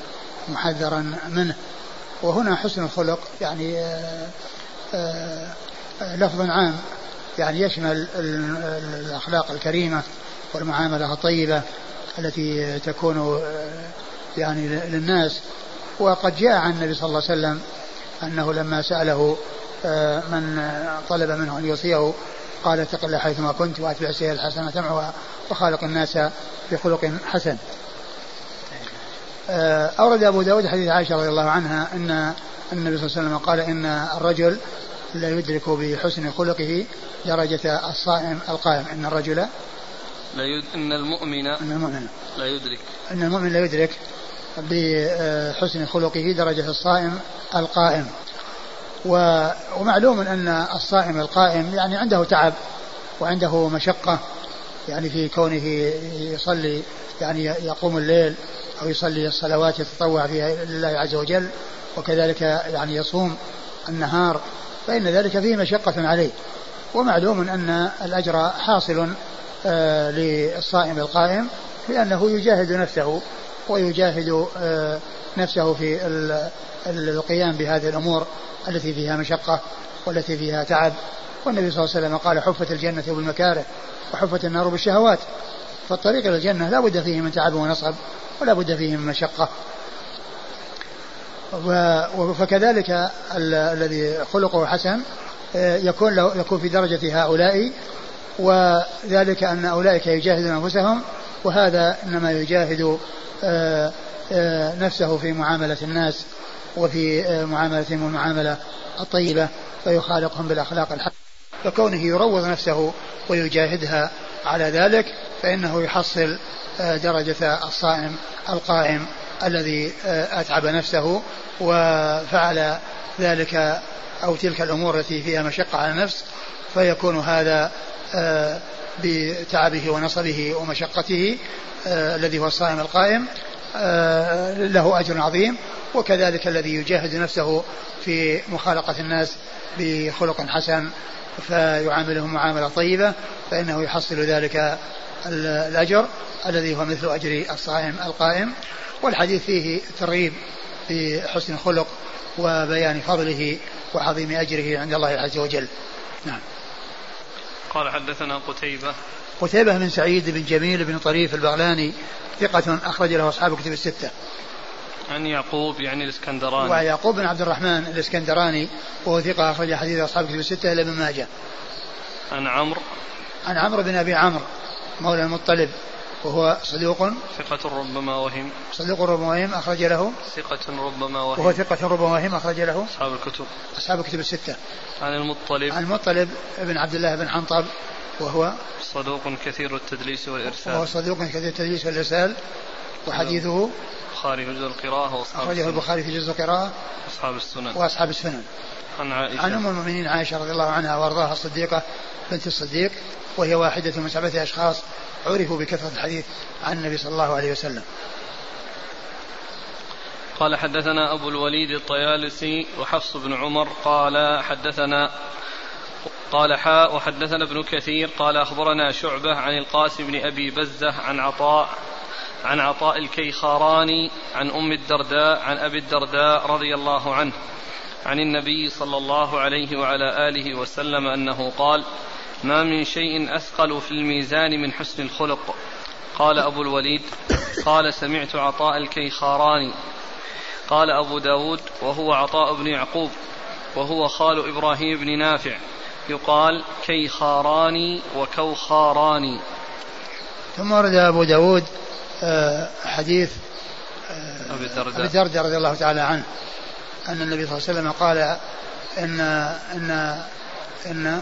محذرا منه. وهنا حسن الخلق يعني آه، آه، لفظ عام يعني يشمل الأخلاق الكريمة والمعاملة الطيبة التي تكون يعني للناس. وقد جاء عن النبي صلى الله عليه وسلم أنه لما سأله آه، من طلب منه أن يوصيه قال اتق الله حيثما كنت وأتبع السيئة الحسنة تمعها وخالق الناس بخلق حسن. آه، أورد أبو داود حديث عائشة رضي الله عنها أن النبي صلى الله عليه وسلم قال إن الرجل لا يدرك بحسن خلقه درجة الصائم القائم. إن الرجل لا يد... إن المؤمن إن المؤمن لا يدرك. إن المؤمن لا يدرك. بحسن خلقه درجة الصائم القائم. ومعلوم أن الصائم القائم يعني عنده تعب وعنده مشقة يعني في كونه يصلي يعني يقوم الليل أو يصلي الصلوات يتطوع فيها لله عز وجل وكذلك يعني يصوم النهار فإن ذلك فيه مشقة عليه. ومعلوم أن الأجر حاصل آه للصائم القائم لأنه يجاهد نفسه ويجاهد آه نفسه في القيام بهذه الأمور التي فيها مشقة والتي فيها تعب. والنبي صلى الله عليه وسلم قال حفت الجنة بالمكاره وحفت النار بالشهوات فالطريق إلى الجنة لا بد فيه من تعب ونصب ولا بد فيه من مشقة. فكذلك الذي خلقه حسن آه، يكون يكون في درجة هؤلاء وذلك أن أولئك يجاهدون أنفسهم وهذا إنما يجاهد آه، آه، نفسه في معاملة الناس وفي معاملتهم المعاملة الطيبة فيخالقهم بالأخلاق الحسنة فكونه يروض نفسه ويجاهدها على ذلك فإنه يحصل درجة الصائم القائم الذي أتعب نفسه وفعل ذلك أو تلك الأمور التي فيها مشقة على النفس فيكون هذا آه، بتعبه ونصبه ومشقته آه، الذي هو الصائم القائم آه، له أجر عظيم وكذلك الذي يجاهد نفسه في مخالقة الناس بخلق حسن فيعاملهم معاملة طيبة فإنه يحصل ذلك الأجر الذي هو مثل أجر الصائم القائم. والحديث فيه ترغيب في حسن الخلق وبيان فضله وعظيم أجره عند الله عز وجل. نعم. قال حدثنا قتيبة. قتيبة بن سعيد بن جميل بن طريف البغلاني ثقة أخرج له أصحاب كتب الستة. عن يعقوب يعني الإسكندراني. ويعقوب بن عبد الرحمن الإسكندراني وهو ثقة أخرج حديث أصحاب كتب الستة إلى ابن ماجه. عن عمرو. عن عمرو بن أبي عمرو مولى المطلب. وهو صدوق ثقة ربما وهم. صدوق ربما وهم أخرج له. ثقة ربما وهم. وهو ثقة ربما وهم أخرج له. أصحاب الكتب. أصحاب الكتب الستة. عن المطلب. عن المطلب بن عبد الله بن حنطب وهو صدوق كثير التدليس والإرسال. وهو صدوق كثير التدليس والإرسال وحديثه البخاري في جزء القراءة وأصحاب أخرجه البخاري في جزء القراءة وأصحاب السنن. وأصحاب السنن. عن عائشة. عن أم المؤمنين عائشة رضي الله عنها وأرضاها الصديقة بنت الصديق وهي واحدة من سبعة أشخاص عرفوا بكثرة الحديث عن النبي صلى الله عليه وسلم. قال حدثنا أبو الوليد الطيالسي وحفص بن عمر قال حدثنا قال حاء وحدثنا ابن كثير قال أخبرنا شعبة عن القاسم بن أبي بزة عن عطاء عن عطاء الكيخاراني عن أم الدرداء عن أبي الدرداء رضي الله عنه عن النبي صلى الله عليه وعلى آله وسلم أنه قال ما من شيء أثقل في الميزان من حسن الخلق. قال أبو الوليد قال سمعت عطاء الكيخاراني. قال أبو داود وهو عطاء بن يعقوب وهو خال إبراهيم بن نافع. يقال كيخاراني وكوخاراني. ثم ورد أبو داود آه، حديث آه، أبي الدرداء أبي الدرداء رضي الله تعالى عنه أن النبي صلى الله عليه وسلم قال إن إن إن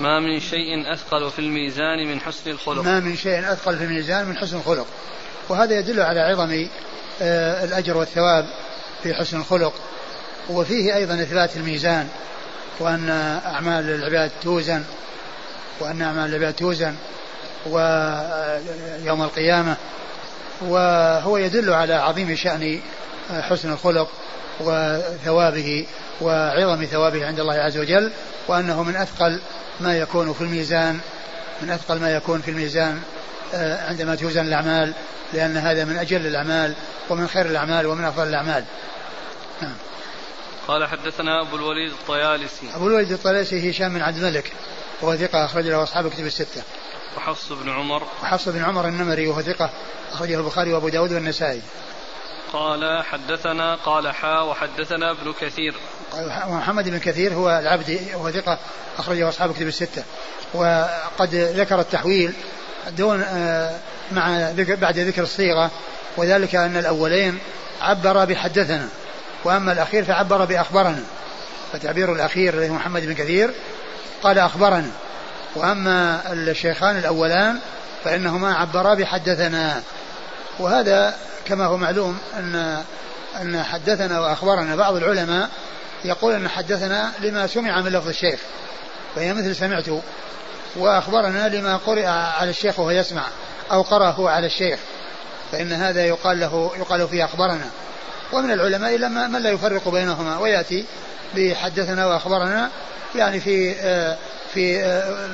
ما من شيء أثقل في الميزان من حسن الخلق. ما من شيء أثقل في الميزان من حسن الخلق. وهذا يدل على عظم آه، الأجر والثواب في حسن الخلق. وفيه أيضا إثبات الميزان وأن أعمال العباد توزن وأن أعمال العباد توزن ويوم القيامة. وهو يدل على عظيم شأن حسن الخلق وثوابه وعظم ثوابه عند الله عز وجل وأنه من أثقل ما يكون في الميزان من أثقل ما يكون في الميزان آه، عندما توزن الأعمال لأن هذا من أجل الأعمال ومن خير الأعمال ومن أفضل الأعمال. نعم. قال حدثنا أبو الوليد الطيالسي. أبو الوليد الطيالسي هشام بن عبد الملك وهو ثقة أخرج له أصحاب كتب الستة. وحفص بن عمر. وحفص بن عمر النمري وهو ثقة أخرجه البخاري وأبو داود والنسائي. قال حدثنا قال حا وحدثنا ابن كثير. محمد بن كثير هو العبدي هو ثقة أخرجه أصحاب كتب الستة. وقد ذكر التحويل دون آه، مع بعد ذكر الصيغة وذلك أن الأولين عبر بحدثنا وأما الأخير فعبر بأخبرنا. فتعبير الأخير الذي محمد بن كثير قال أخبرنا. وأما الشيخان الأولان فإنهما عبرا بحدثنا. وهذا كما هو معلوم أن أن حدثنا وأخبرنا بعض العلماء يقول أن حدثنا لما سمع من لفظ الشيخ فهي مثل سمعت وأخبرنا لما قرئ على الشيخ وهو يسمع أو قرأ هو على الشيخ فإن هذا يقال له يقال فيه أخبرنا. ومن العلماء لما من لا يفرق بينهما ويأتي بحدثنا وأخبرنا يعني في آه، في آه،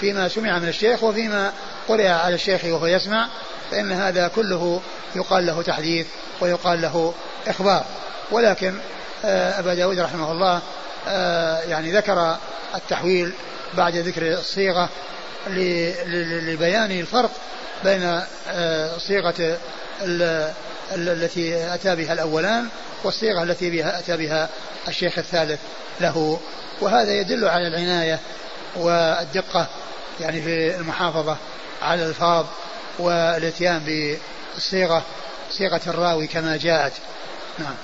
فيما سمع من الشيخ وفيما قرئ على الشيخ وهو يسمع فإن هذا كله يقال له تحديث ويقال له إخبار. ولكن آه، أبا داود رحمه الله يعني ذكر التحويل بعد ذكر الصيغة لبيان الفرق بين صيغة التي أتى بها الأولان والصيغة التي بها أتى بها الشيخ الثالث له. وهذا يدل على العناية والدقة يعني في المحافظة على الألفاظ والاتيان بالصيغة صيغة الراوي كما جاءت. نعم.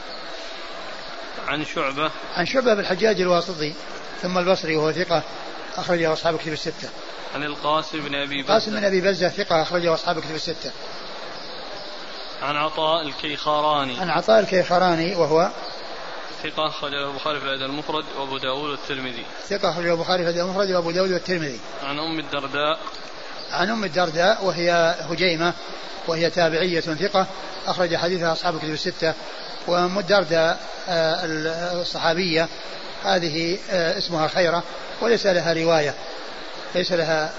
عن شعبة. عن شعبة بالحجاج الواسطي ثم البصري وهو ثقة أخرجه أصحاب كتب الستة. عن القاسم بن أبي بزة. القاسم بن أبي بزة ثقة أخرجه أصحاب كتب الستة. عن عطاء الكيخاراني عن عطاء الكيخاراني وهو ثقة أخرجه البخاري في الأدب المفرد وأبو داود والترمذي ثقة أخرجه البخاري في الأدب المفرد وأبو داود والترمذي عن أم الدرداء. عن أم الدرداء وهي هجيمة وهي تابعية ثقة أخرج حديثها أصحاب الكتب الستة. وأم الدرداء آه، الصحابية هذه آه، اسمها خيرة وليس لها رواية ليس لها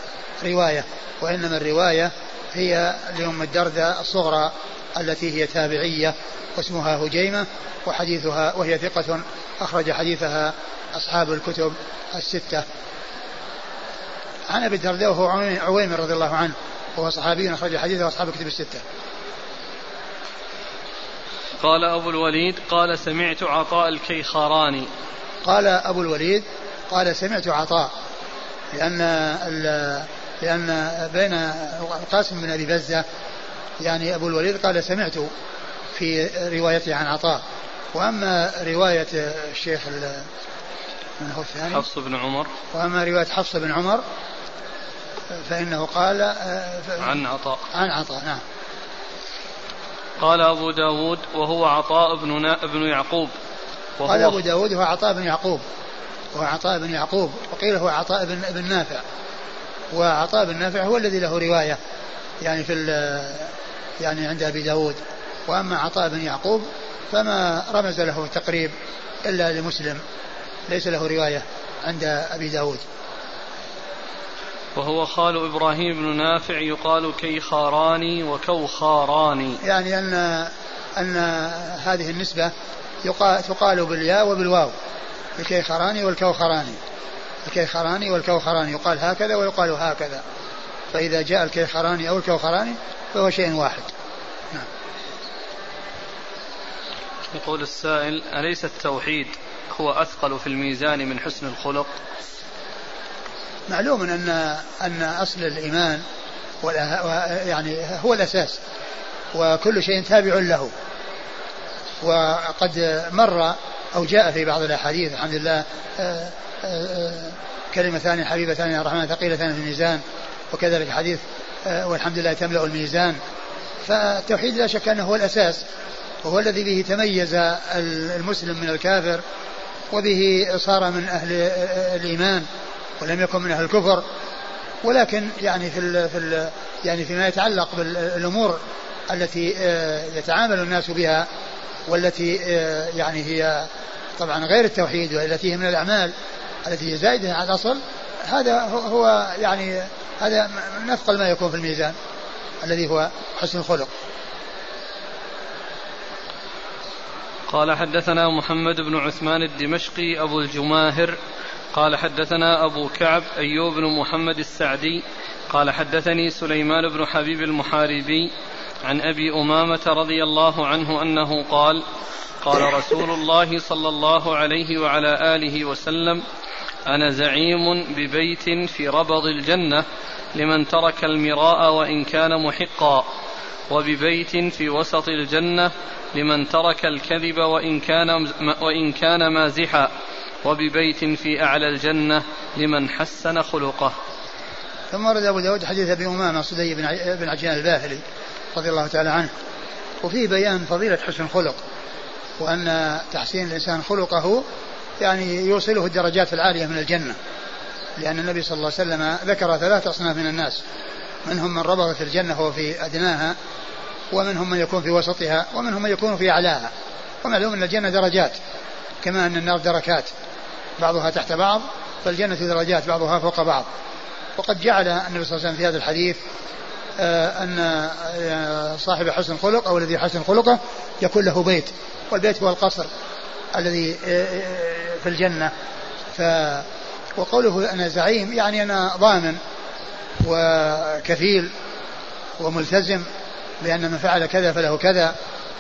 رواية وإنما الرواية هي لأم الدرداء الصغرى التي هي تابعية واسمها هجيمة وحديثها وهي ثقة أخرج حديثها أصحاب الكتب الستة. عن أبي الدرداء وهو عويمر رضي الله عنه وهو صحابي أخرج حديثه أصحاب الكتب الستة. قال أبو الوليد قال سمعت عطاء الكيخاراني. قال أبو الوليد قال سمعت عطاء لأن لأن بين القاسم بن أبي بزة يعني أبو الوليد قال سمعت في روايته عن عطاء. وأما رواية الشيخ من هو الثاني؟ حفص بن عمر. وأما رواية حفص بن عمر فإنه قال عن عطاء. عن عطاء نعم. قال أبو داود وهو عطاء بن, ابن يعقوب. وهو قال أبو داود هو عطاء بن يعقوب. وهو عطاء بن يعقوب. وقيل هو عطاء بن, بن نافع. وعطاء بن نافع هو الذي له رواية يعني في يعني عند أبي داود. وأما عطاء بن يعقوب فما رمز له التقريب إلا لمسلم ليس له رواية عند أبي داود. وهو خال إبراهيم بن نافع يقال كيخاراني وكوخاراني. يعني أن أن هذه النسبة يقال تقال بالياء وبالواو الكيخراني والكوخراني الكيخراني والكوخراني يقال هكذا ويقال هكذا. فإذا جاء الكيخراني أو الكوخراني فهو شيء واحد. نعم. يقول السائل أليس التوحيد هو أثقل في الميزان من حسن الخلق؟ معلوم أن أن أصل الإيمان يعني هو الأساس وكل شيء تابع له. وقد مر أو جاء في بعض الأحاديث الحمد لله آه، آه، آه، كلمتان حبيبتان الرحمن ثقيلتان في الميزان وكذلك حديث والحمد لله تملأ الميزان. فالتوحيد لا شك أنه هو الأساس وهو الذي به تميز المسلم من الكافر وبه صار من أهل الإيمان. ولم يكن من أهل الكفر ولكن يعني في ال في ال يعني فيما يتعلق بالأمور التي يتعامل الناس بها والتي يعني هي طبعا غير التوحيد والتي هي من الأعمال التي هي زائدة على الأصل هذا هو يعني هذا نثقل ما يكون في الميزان الذي هو حسن الخلق. قال حدثنا محمد بن عثمان الدمشقي أبو الجماهر قال حدثنا أبو كعب أيوب بن محمد السعدي قال حدثني سليمان بن حبيب المحاربي عن أبي أمامة رضي الله عنه أنه قال قال رسول الله صلى الله عليه وعلى آله وسلم أنا زعيم ببيت في ربض الجنة لمن ترك المراء وإن كان محقا وببيت في وسط الجنة لمن ترك الكذب وإن كان وإن كان مازحا. وببيت في أعلى الجنة لمن حسن خلقه. ثم ورد أبو داود حديث أبي أمامة صدي بن عجلان الباهلي رضي الله تعالى عنه. وفيه بيان فضيلة حسن الخلق وأن تحسين الإنسان خلقه يعني يوصله الدرجات العالية من الجنة. لأن النبي صلى الله عليه وسلم ذكر ثلاث أصناف من الناس منهم من ربض في الجنة وهو في أدناها ومنهم من يكون في وسطها ومنهم من يكون في أعلاها. ومعلوم أن الجنة درجات كما أن النار دركات. بعضها تحت بعض فالجنة درجات بعضها فوق بعض. وقد جعل النبي صلى الله عليه وسلم في هذا الحديث آه، أن آه، صاحب حسن خلق أو الذي حسن خلقه يكون له بيت. والبيت هو القصر الذي آه، في الجنة. ف وقوله أنا زعيم يعني أنا ضامن وكفيل وملتزم بأن من فعل كذا فله كذا.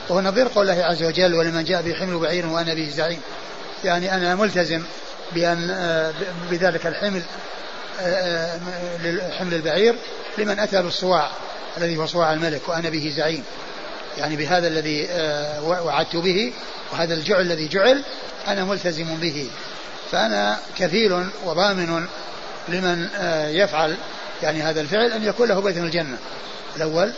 وهو نظير قول الله عز وجل ولمن جاء بحمل بعير وأنا به زعيم يعني أنا ملتزم بأن بذلك الحمل حمل البعير لمن أتى بالصواع الذي هو صواع الملك وأنا به زعيم. يعني بهذا الذي آه، وعدت به وهذا الجعل الذي جعل أنا ملتزم به. فأنا كفيل وضامن لمن آه، يفعل يعني هذا الفعل أن يكون له بيت من الجنة. الأول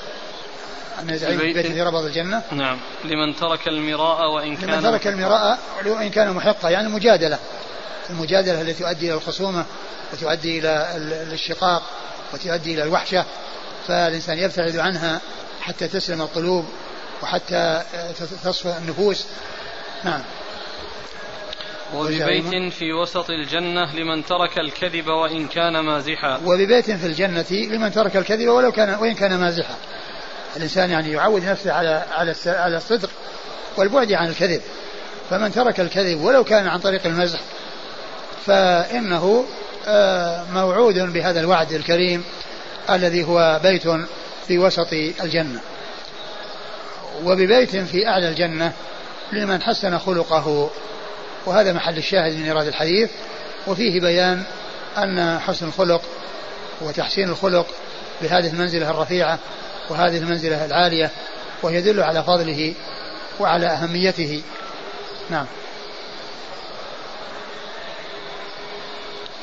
أن يزعم بيت في ربض الجنة. نعم. لمن ترك المراء وإن كان لمن ترك المراء وإن كان محقا يعني المجادلة المجادلة التي تؤدي إلى الخصومة وتؤدي إلى الشقاق وتؤدي إلى الوحشة. فالإنسان يبتعد عنها حتى تسلم القلوب وحتى تصفى النفوس. نعم. وببيت في وسط الجنة لمن ترك الكذب وإن كان مازحا. وببيت في الجنة لمن ترك الكذب ولو كان وإن كان مازحا. الإنسان يعني يعود نفسه على على على الصدق والبعد عن الكذب. فمن ترك الكذب ولو كان عن طريق المزح فإنه آه، موعود بهذا الوعد الكريم الذي هو بيت في وسط الجنة. وببيت في أعلى الجنة لمن حسن خلقه. وهذا محل الشاهد من إيراد الحديث. وفيه بيان أن حسن الخلق وتحسين الخلق بهذه المنزلة الرفيعة وهذه المنزلة العالية ويدل على فضله وعلى أهميته. نعم.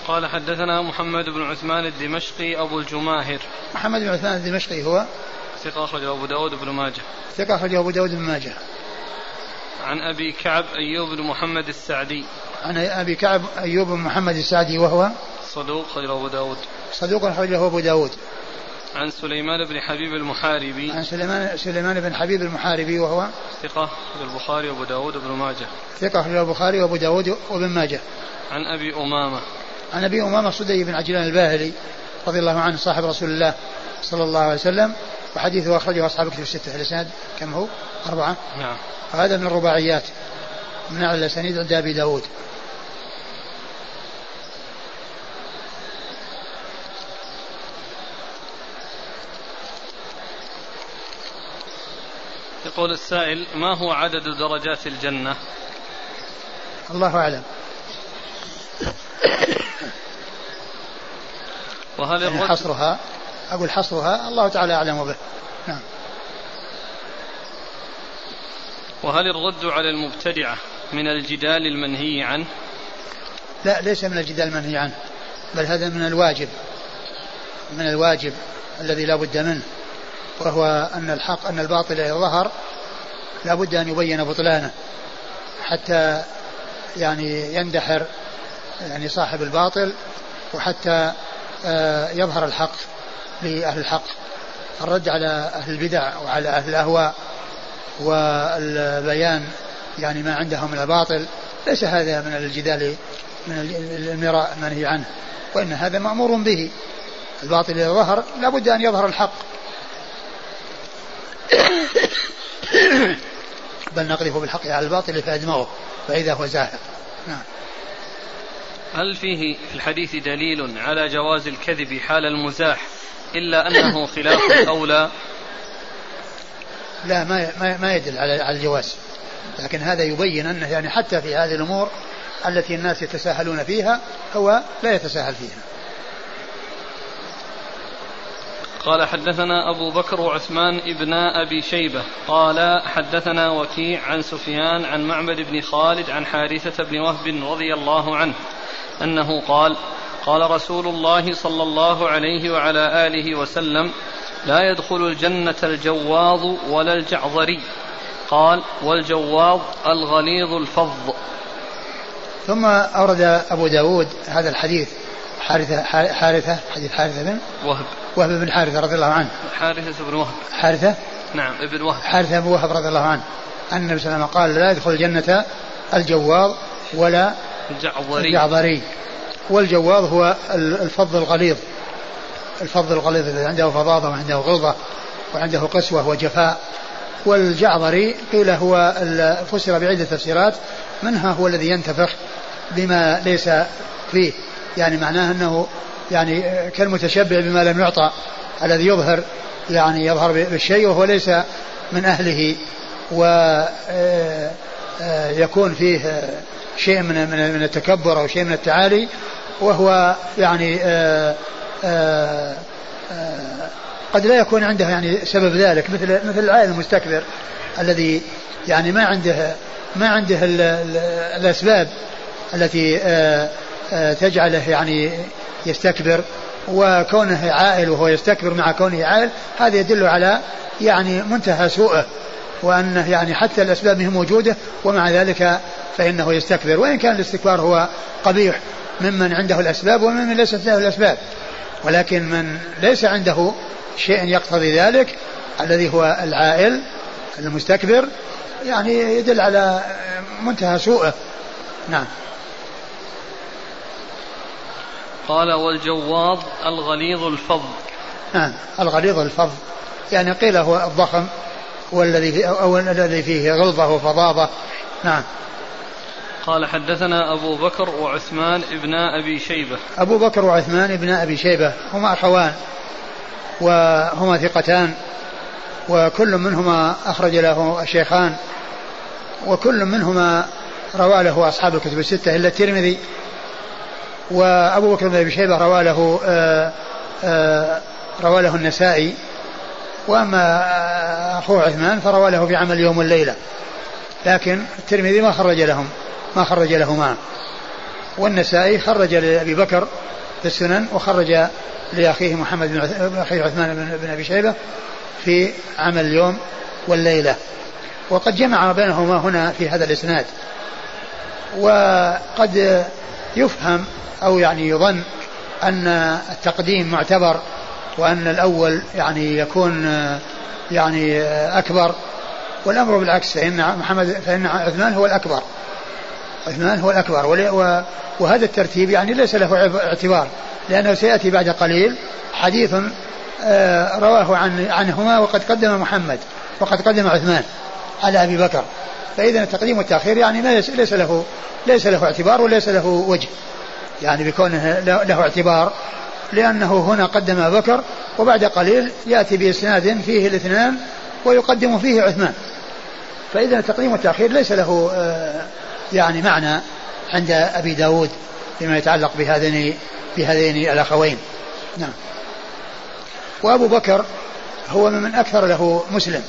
قال حدثنا محمد بن عثمان الدمشقي أبو الجماهر. محمد بن عثمان الدمشقي هو ثقة أخرجه أبو داود بن ماجه. ثقة أخرجه أبو داود بن ماجه. عن أبي كعب أيوب بن محمد السعدي. عن أبي كعب أيوب بن محمد السعدي وهو صدوق أخرجه أبو داود. صدوق أخرجه أبو داود. عن سليمان بن حبيب المحاربي. عن سليمان سليمان بن حبيب المحاربي وهو ثقة البخاري وأبو داود بن ماجه. ثقة البخاري وأبو داود وابن ماجه. عن أبي أمامة. عن أبي أمامة صدي بن عجلان الباهلي رضي الله عنه صاحب رسول الله صلى الله عليه وسلم وحديثه أخرجه أصحاب كتب الستة الإسناد. كم هو؟ أربعة. نعم. وهذا من الرباعيات من أعلى الأسانيد عند أبي داود. يقول السائل ما هو عدد درجات الجنة؟ الله أعلم. وهل يعني الرد حصرها أقول حصرها الله تعالى أعلم به نعم. وهل الرد على المبتدعة من الجدال المنهي عنه؟ لا ليس من الجدال المنهي عنه بل هذا من الواجب من الواجب الذي لا بد منه وهو أن الحق أن الباطل إذا ظهر لا بد أن يبين بطلانه حتى يعني يندحر يعني صاحب الباطل وحتى يظهر الحق لأهل الحق الرد على أهل البدع وعلى أهل الأهواء والبيان يعني ما عندهم من الباطل. ليس هذا من الجدال من المراء المنهي عنه وإن هذا مأمور به. الباطل إذا ظهر لابد أن يظهر الحق. بل نقذف بالحق على الباطل فيدمغه فإذا هو زاهق. نعم. هل فيه في الحديث دليل على جواز الكذب حال المزاح إلا أنه خلاف الأولى لا؟ ما ما, يدل على على الجواز. لكن هذا يبين أنه يعني حتى في هذه الأمور التي الناس يتساهلون فيها هو لا يتساهل فيها. قال حدثنا أبو بكر وعثمان ابن أبي شيبة. قال حدثنا وكيع عن سفيان عن معبد بن خالد عن حارثة بن وهب رضي الله عنه. أنه قال قال رسول الله صلى الله عليه وعلى آله وسلم لا يدخل الجنة الجواظ ولا الجعظري قال والجواظ الغليظ الفظ. ثم أورد أبو داود هذا الحديث حارثة حارثة حديث حارثة بن وهب. وهب بن حارثة رضي الله عنه. حارثة بن وهب. حارثة؟ نعم ابن وهب. حارثة بن وهب رضي الله عنه. أن النبي صلى الله عليه وسلم قال لا يدخل الجنة الجواظ ولا الجعظري الجعظري والجواظ هو الفض الغليظ. الفض الغليظ الذي عنده فظاظة وعنده غلظة وعنده قسوة وجفاء والجعظري قيل هو فسر بعدة تفسيرات. منها هو الذي ينتفخ بما ليس فيه. يعني معناه أنه يعني كالمتشبع بما لم يعطى. الذي يظهر يعني يظهر بالشيء وهو ليس من أهله. ويكون آه، آه، فيه شيء من من التكبر أو شيء من التعالي وهو يعني آه، قد لا يكون عنده يعني سبب ذلك مثل مثل العائل المستكبر الذي يعني ما عنده ما عنده ال ال الأسباب التي تجعله يعني يستكبر وكونه عائل وهو يستكبر مع كونه عائل هذا يدل على يعني منتهى سوءه. وأنه يعني حتى الأسباب هي موجودة ومع ذلك فإنه يستكبر. وإن كان الاستكبار هو قبيح ممن عنده الأسباب وممن ليست له الأسباب. ولكن من ليس عنده شيء يقتضي ذلك الذي هو العائل المستكبر يعني يدل على منتهى سوءه. نعم. قال والجواظ الغليظ الفظ نعم. الغليظ الفظ يعني قيل هو الضخم. والذي أو الذي فيه غلظة وفظاظة نعم. قال حدثنا أبو بكر وعثمان ابن أبي شيبة. أبو بكر وعثمان ابن أبي شيبة. هما أخوان وهما ثقتان وكل منهما أخرج له الشيخان وكل منهما روى له أصحاب الكتب الستة إلا الترمذي وأبو بكر بن أبي شيبة روى له آه، آه، روى له النسائي وأما أخوه عثمان فروى له في عمل يوم والليلة لكن الترمذي ما خرج لهم ما خرج لهما. والنسائي خرج لأبي بكر في السنن وخرج لأخيه محمد بن أخيه عثمان بن أبي شيبة في عمل اليوم والليلة. وقد جمع بينهما هنا في هذا الإسناد. وقد يفهم أو يعني يظن أن التقديم معتبر وأن الأول يعني يكون يعني أكبر والأمر بالعكس فإن محمد فإن عثمان هو الأكبر. عثمان هو الأكبر. وهذا الترتيب يعني ليس له اعتبار لأنه سيأتي بعد قليل. حديث آه، رواه عن عنهما وقد قدم محمد وقد قدم عثمان على أبي بكر. فإذا التقديم والتأخير يعني ليس له ليس له اعتبار وليس له وجه. يعني بكونه له اعتبار. لأنه هنا قدم أبا بكر وبعد قليل يأتي بإسناد فيه الاثنان ويقدم فيه عثمان. فإذا التقديم والتأخير ليس له آه، يعني معنى عند أبي داود فيما يتعلق بهذين بهذين الأخوين. نعم. وأبو بكر هو من أكثر له مسلم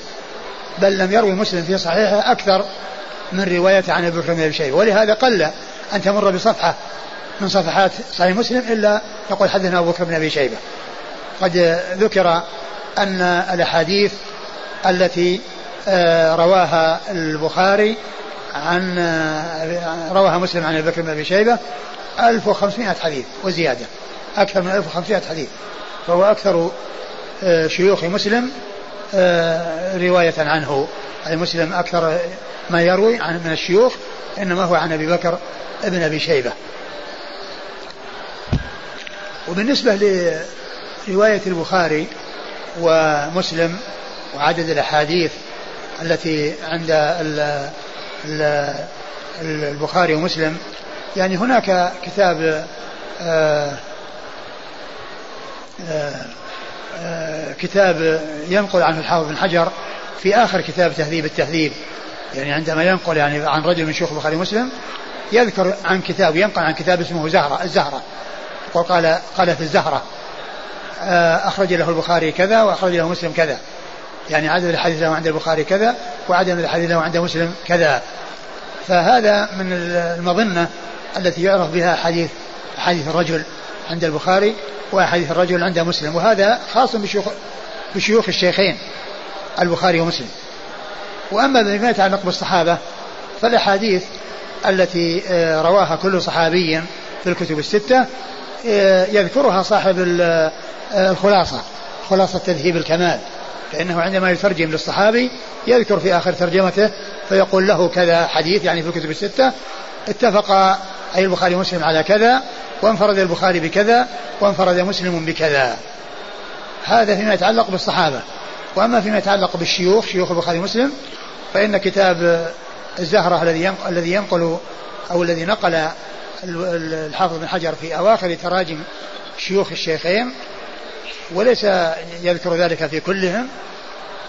بل لم يروي مسلم في صحيحه أكثر من رواية عن أبي بكر بن أبي ولهذا قل أن تمر بصفحة من صفحات صحيح مسلم إلا يقول حدثنا أبو بكر بن أبي شيبة. قد ذكر أن الأحاديث التي آه، رواها البخاري عن آه، رواها مسلم عن أبي بكر بن أبي شيبة 1500 حديث وزيادة أكثر من 1500 حديث. فهو أكثر آه، شيوخ مسلم رواية عنه. أي مسلم أكثر ما يروي عن من الشيوخ إنما هو عن أبي بكر ابن أبي شيبة. وبالنسبة لرواية البخاري ومسلم وعدد الأحاديث التي عند البخاري ومسلم يعني هناك كتاب آه، آه، آه، كتاب ينقل عنه الحافظ بن حجر في آخر كتاب تهذيب التهذيب. يعني عندما ينقل يعني عن رجل من شيوخ البخاري ومسلم يذكر عن كتاب ينقل عن كتاب اسمه زهرة الزهرة. وقال قالت الزهرة آه، أخرج له البخاري كذا وأخرج له مسلم كذا. يعني عدد الحديث له عند البخاري كذا وعدد الحديث له عند مسلم كذا. فهذا من المظنة التي يعرف بها حديث حديث الرجل عند البخاري وحديث الرجل عند مسلم. وهذا خاص بشيوخ بشيوخ الشيخين البخاري ومسلم. وأما بما يتعلق بالصحابة فالأحاديث التي آه، رواها كل صحابي في الكتب الستة آه، يذكرها صاحب آه، الخلاصة خلاصة تذهيب الكمال. فإنه عندما يترجم للصحابي يذكر في آخر ترجمته فيقول له كذا حديث يعني في الكتب الستة اتفق أي البخاري ومسلم على كذا وانفرد البخاري بكذا وانفرد مسلم بكذا. هذا فيما يتعلق بالصحابة. وأما فيما يتعلق بالشيوخ شيوخ البخاري ومسلم فإن كتاب الزهرة الذي الذي ينقل أو الذي نقل الحافظ بن حجر في أواخر تراجم شيوخ الشيخين وليس يذكر ذلك في كلهم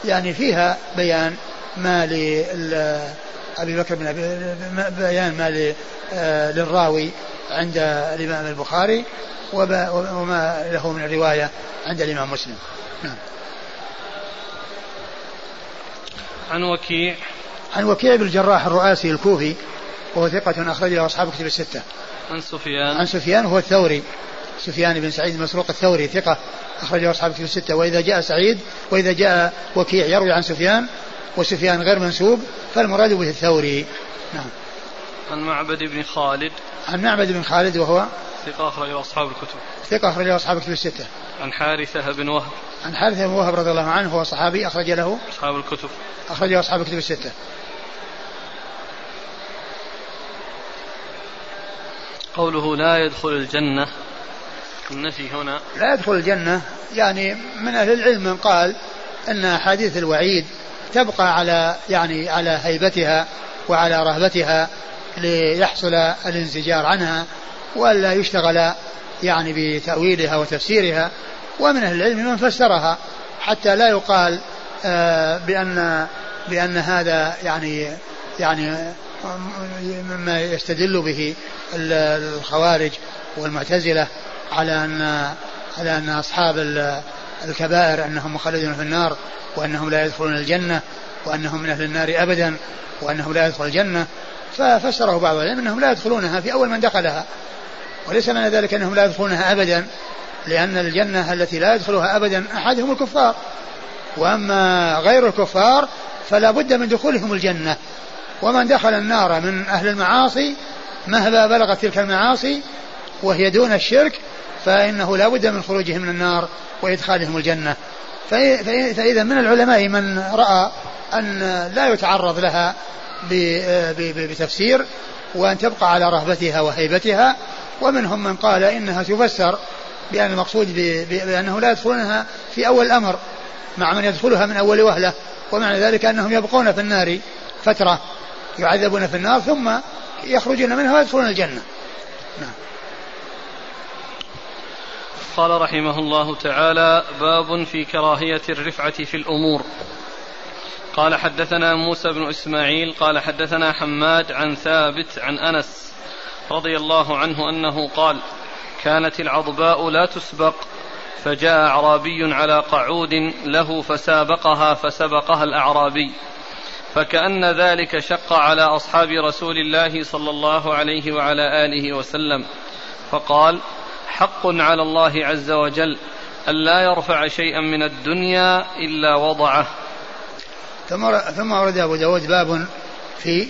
يعني فيها بيان ما لأبي بكر بن أبي بيان ما آه، للراوي عند الإمام البخاري وما له من الرواية عند الإمام مسلم. نعم. عن وكيع. عن وكيع بن الجراح الرؤاسي الكوفي وهو ثقة أخرج له أصحاب كتب الستة. عن سفيان. عن سفيان هو الثوري. سفيان بن سعيد المسروق الثوري ثقة أخرج له أصحاب كتب الستة. وإذا جاء سعيد وإذا جاء وكيع يروي عن سفيان وسفيان غير منسوب فالمراد به الثوري. نعم. عن معبد بن خالد. عن معبد بن خالد وهو ثقة أخرجه أصحاب الكتب. ثقة أخرجه أصحاب الكتب الستة. عن حارثة بن وهب. عن حارثة بن وهب رضي الله عنه هو صحابي أخرج له أصحاب الكتب. أخرجه أصحاب الكتب الستة. قوله لا يدخل الجنة. النفي هنا. لا يدخل الجنة يعني من أهل العلم من قال أن أحاديث الوعيد تبقى على يعني على هيبتها وعلى رهبتها ليحصل الانزجار عنها وألا يشتغل يعني بتأويلها وتفسيرها. ومن أهل العلم من فسرها حتى لا يقال آه، بأن بأن هذا يعني يعني مما يستدل به الخوارج والمعتزلة على أن على أن أصحاب الكبائر أنهم مخلدون في النار وأنهم لا يدخلون الجنة وأنهم من أهل النار أبدا وأنهم لا يدخل الجنة. ففسره بعض العلم أنهم لا يدخلونها في أول من دخلها. وليس معنى ذلك أنهم لا يدخلونها أبدا لأن الجنة التي لا يدخلها أبدا أحدهم الكفار. وأما غير الكفار فلا بد من دخولهم الجنة. ومن دخل النار من أهل المعاصي مهما بلغت تلك المعاصي وهي دون الشرك فإنه لا بد من خروجهم من النار وإدخالهم الجنة. فإذا من العلماء من رأى أن لا يتعرض لها بتفسير وأن تبقى على رهبتها وهيبتها ومنهم من قال إنها تفسر بأن المقصود بأنه لا يدخلونها في أول الأمر مع من يدخلها من أول وهلة ومعنى ذلك أنهم يبقون في النار فترة. يعذبون في النار ثم يخرجون منها ويدخلون الجنة. نعم قال رحمه الله تعالى باب في كراهية الرفعة في الأمور. قال حدثنا موسى بن إسماعيل قال حدثنا حماد عن ثابت عن أنس رضي الله عنه أنه قال كانت العضباء لا تسبق فجاء أعرابي على قعود له فسابقها فسبقها الأعرابي. فكأن ذلك شق على أصحاب رسول الله صلى الله عليه وعلى آله وسلم. فقال حق على الله عز وجل ألا يرفع شيئا من الدنيا إلا وضعه. ثم ثم ورد أبو داود باب في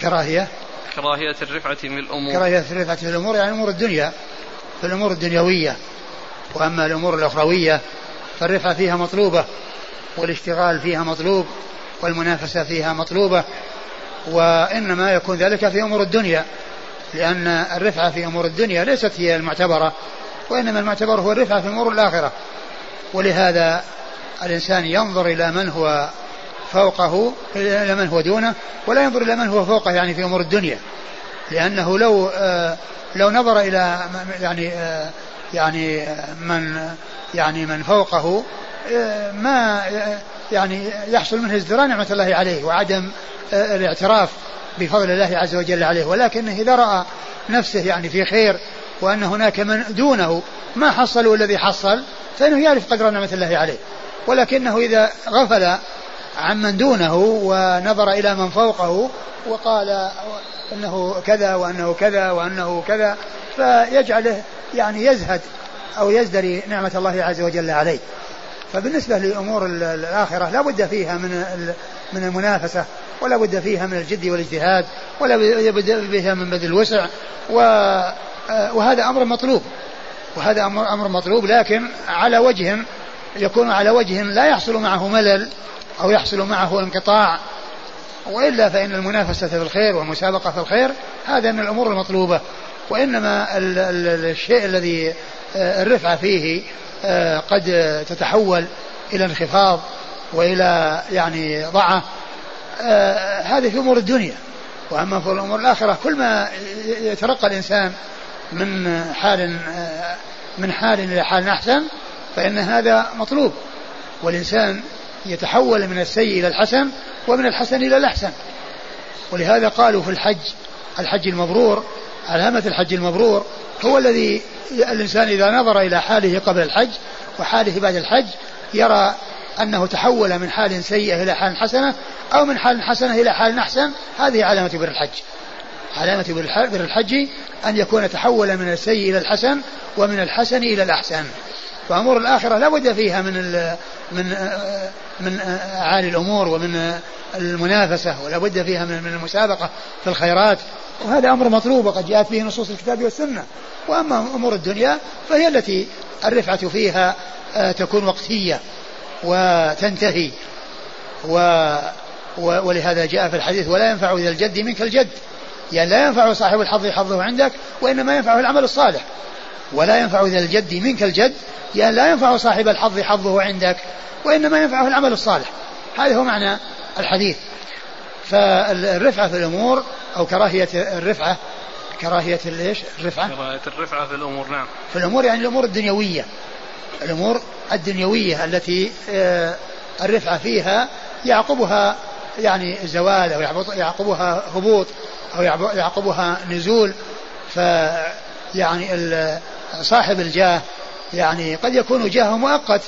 كراهية. كراهية الرفعة في الأمور. كراهية الرفعة في الأمور يعني أمور الدنيا في الأمور الدنيوية. وأما الأمور الأخروية فالرفعة فيها مطلوبة والاشتغال فيها مطلوب والمنافسة فيها مطلوبة وإنما يكون ذلك في أمور الدنيا لأن الرفعة في أمور الدنيا ليست هي المعتبرة وإنما المعتبر هو الرفعة في أمور الآخرة. ولهذا الإنسان ينظر إلى من هو فوقه إلى من هو دونه ولا ينظر إلى من هو فوقه يعني في أمور الدنيا لأنه لو آه لو نظر إلى يعني آه يعني من يعني من فوقه آه ما يعني يحصل منه ازدراء نعمة الله عليه وعدم آه، الاعتراف بفضل الله عز وجل عليه ولكنه إذا رأى نفسه يعني في خير وأن هناك من دونه ما حصلوا الذي حصل فإنه يعرف قدر نعمة الله عليه ولكنه إذا غفل عمن دونه ونظر إلى من فوقه وقال أنه كذا وأنه كذا وأنه كذا فيجعله يعني يزهد أو يزدري نعمة الله عز وجل عليه. فبالنسبة لأمور الآخرة لا بد فيها من من المنافسة ولا بد فيها من الجد والاجتهاد ولا بد فيها من بذل الوسع وهذا أمر مطلوب. وهذا أمر أمر مطلوب لكن على وجه يكون على وجه لا يحصل معه ملل أو يحصل معه انقطاع. وإلا فإن المنافسة في الخير والمسابقة في الخير هذا من الأمور المطلوبة. وإنما ال ال الشيء الذي آه، الرفعة فيه قد تتحول إلى انخفاض وإلى يعني ضعة آه، هذه في أمور الدنيا. وأما في الأمور الآخرة كل ما يترقى الإنسان من حال من حال إلى حال أحسن فإن هذا مطلوب. والإنسان يتحول من السيء إلى الحسن ومن الحسن إلى الأحسن. ولهذا قالوا في الحج الحج المبرور علامة الحج المبرور هو الذي الإنسان إذا نظر إلى حاله قبل الحج وحاله بعد الحج يرى أنه تحول من حال سيئة إلى حال حسنة أو من حال حسنة إلى حال أحسن. هذه علامة بر الحج. علامة بر الحج أن يكون تحول من السيء إلى الحسن ومن الحسن إلى الأحسن. فأمور الآخرة لا بد فيها من من من أعالي الأمور ومن المنافسة ولا بد فيها من المسابقة في الخيرات. وهذا أمر مطلوب وقد جاءت به نصوص الكتاب والسنة. وأما أمور الدنيا فهي التي الرفعة فيها آه، تكون وقتية وتنتهي. و ولهذا جاء في الحديث ولا ينفع ذا الجد منك الجد. يعني لا ينفع صاحب الحظ حظه عندك وإنما ينفعه العمل الصالح. ولا ينفع ذا الجد منك الجد. يعني لا ينفع صاحب الحظ حظه عندك وإنما ينفعه العمل الصالح. هذا هو معنى الحديث. فالرفعة في الأمور أو كراهية الرفعة كراهية إيش؟ الرفعة. كراهية الرفعة في الأمور نعم. في الأمور يعني الأمور الدنيوية. الأمور الدنيوية التي آه، الرفعة فيها يعقبها يعني زوال أو يعقبها هبوط أو يعقبها نزول. ف يعني صاحب الجاه يعني قد يكون جاهه مؤقت.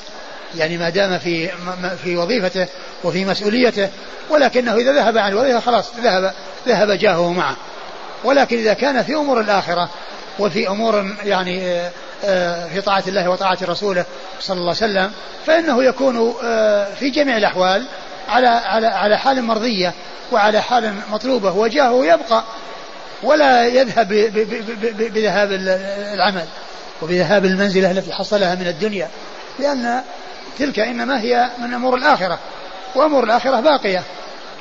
يعني ما دام في في وظيفته وفي مسؤوليته ولكنه إذا ذهب عن الوظيفة خلاص ذهب ذهب جاهه معه. ولكن إذا كان في أمور الآخرة وفي أمور يعني آه، آه، في طاعة الله وطاعة رسوله صلى الله عليه وسلم فإنه يكون آه، في جميع الأحوال على على على حال مرضية وعلى حال مطلوبة وجاهه يبقى ولا يذهب بذهاب العمل وبذهاب المنزلة التي حصلها من الدنيا لأن تلك إنما هي من أمور الآخرة وأمور الآخرة باقية.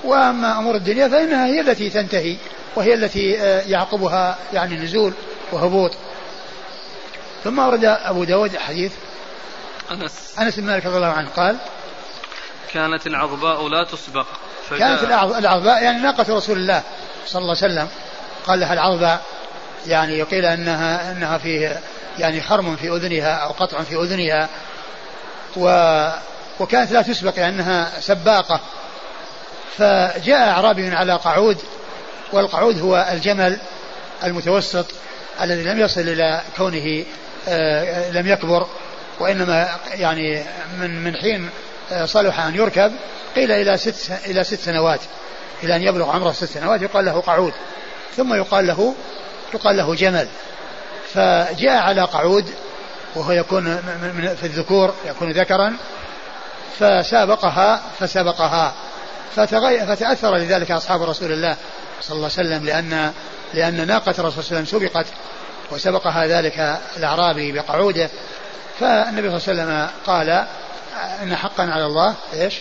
وأما أمور الدنيا فإنها هي التي تنتهي وهي التي آه، يعقبها يعني نزول وهبوط. ثم ورد أبو داود حديث أنس. أنس بن مالك رضي الله عنه قال كانت العظباء لا تسبق. كانت العظباء يعني ناقة رسول الله صلى الله عليه وسلم. قال لها العظباء يعني يقيل أنها أنها فيه يعني خرم في أذنها أو قطع في أذنها و وكانت لا تسبق لأنها سباقة. فجاء أعرابي على قعود والقعود هو الجمل المتوسط الذي لم يصل إلى كونه آه، لم يكبر وإنما يعني من من حين آه، صلح أن يركب قيل إلى ست إلى ست سنوات إلى أن يبلغ عمره ست سنوات يقال له قعود. ثم يقال له يقال له جمل. فجاء على قعود وهو يكون في الذكور يكون ذكرا فسابقها فسبقها فتأثر لذلك أصحاب رسول الله صلى الله عليه وسلم لأن لأن ناقة الرسول صلى الله عليه وسلم سبقت وسبقها ذلك الأعرابي بقعوده. فالنبي صلى الله عليه وسلم قال إن حقا على الله إيش؟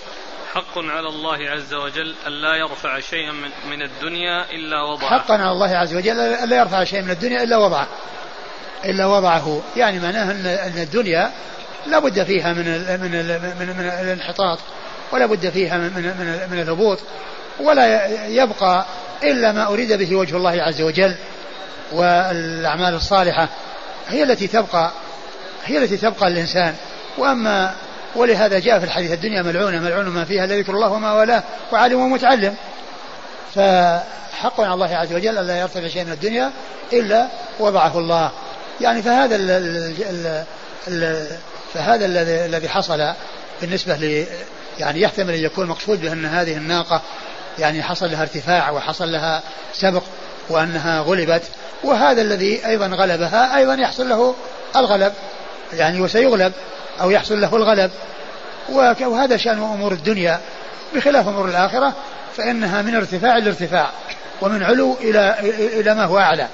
حق على الله عز وجل ألا يرفع شيئا من, من الدنيا إلا وضعه. حقا على الله عز وجل ألا يرفع شيئا من الدنيا إلا وضعه. إلا وضعه. يعني معناه أن الدنيا لا بد فيها من من من, من الانحطاط ولا بد فيها من من, من الهبوط ولا يبقى إلا ما أريد به وجه الله عز وجل والأعمال الصالحة هي التي تبقى هي التي تبقى الإنسان. وأما ولهذا جاء في الحديث الدنيا ملعونة ملعون ما فيها لا ذكر الله وما والاه وعالم ومتعلم. فحق على الله عز وجل ألا يرتفع شيء من الدنيا إلا وضعه الله. يعني فهذا ال ال ال فهذا الذي الذي حصل بالنسبة ل يعني يحتمل أن يكون مقصود بأن هذه الناقة يعني حصل لها ارتفاع وحصل لها سبق وأنها غلبت وهذا الذي أيضا غلبها أيضا يحصل له الغلب يعني وسيغلب أو يحصل له الغلب. وهذا شأن أمور الدنيا. بخلاف أمور الآخرة فإنها من ارتفاع لارتفاع ومن علو إلى إلى ما هو أعلى.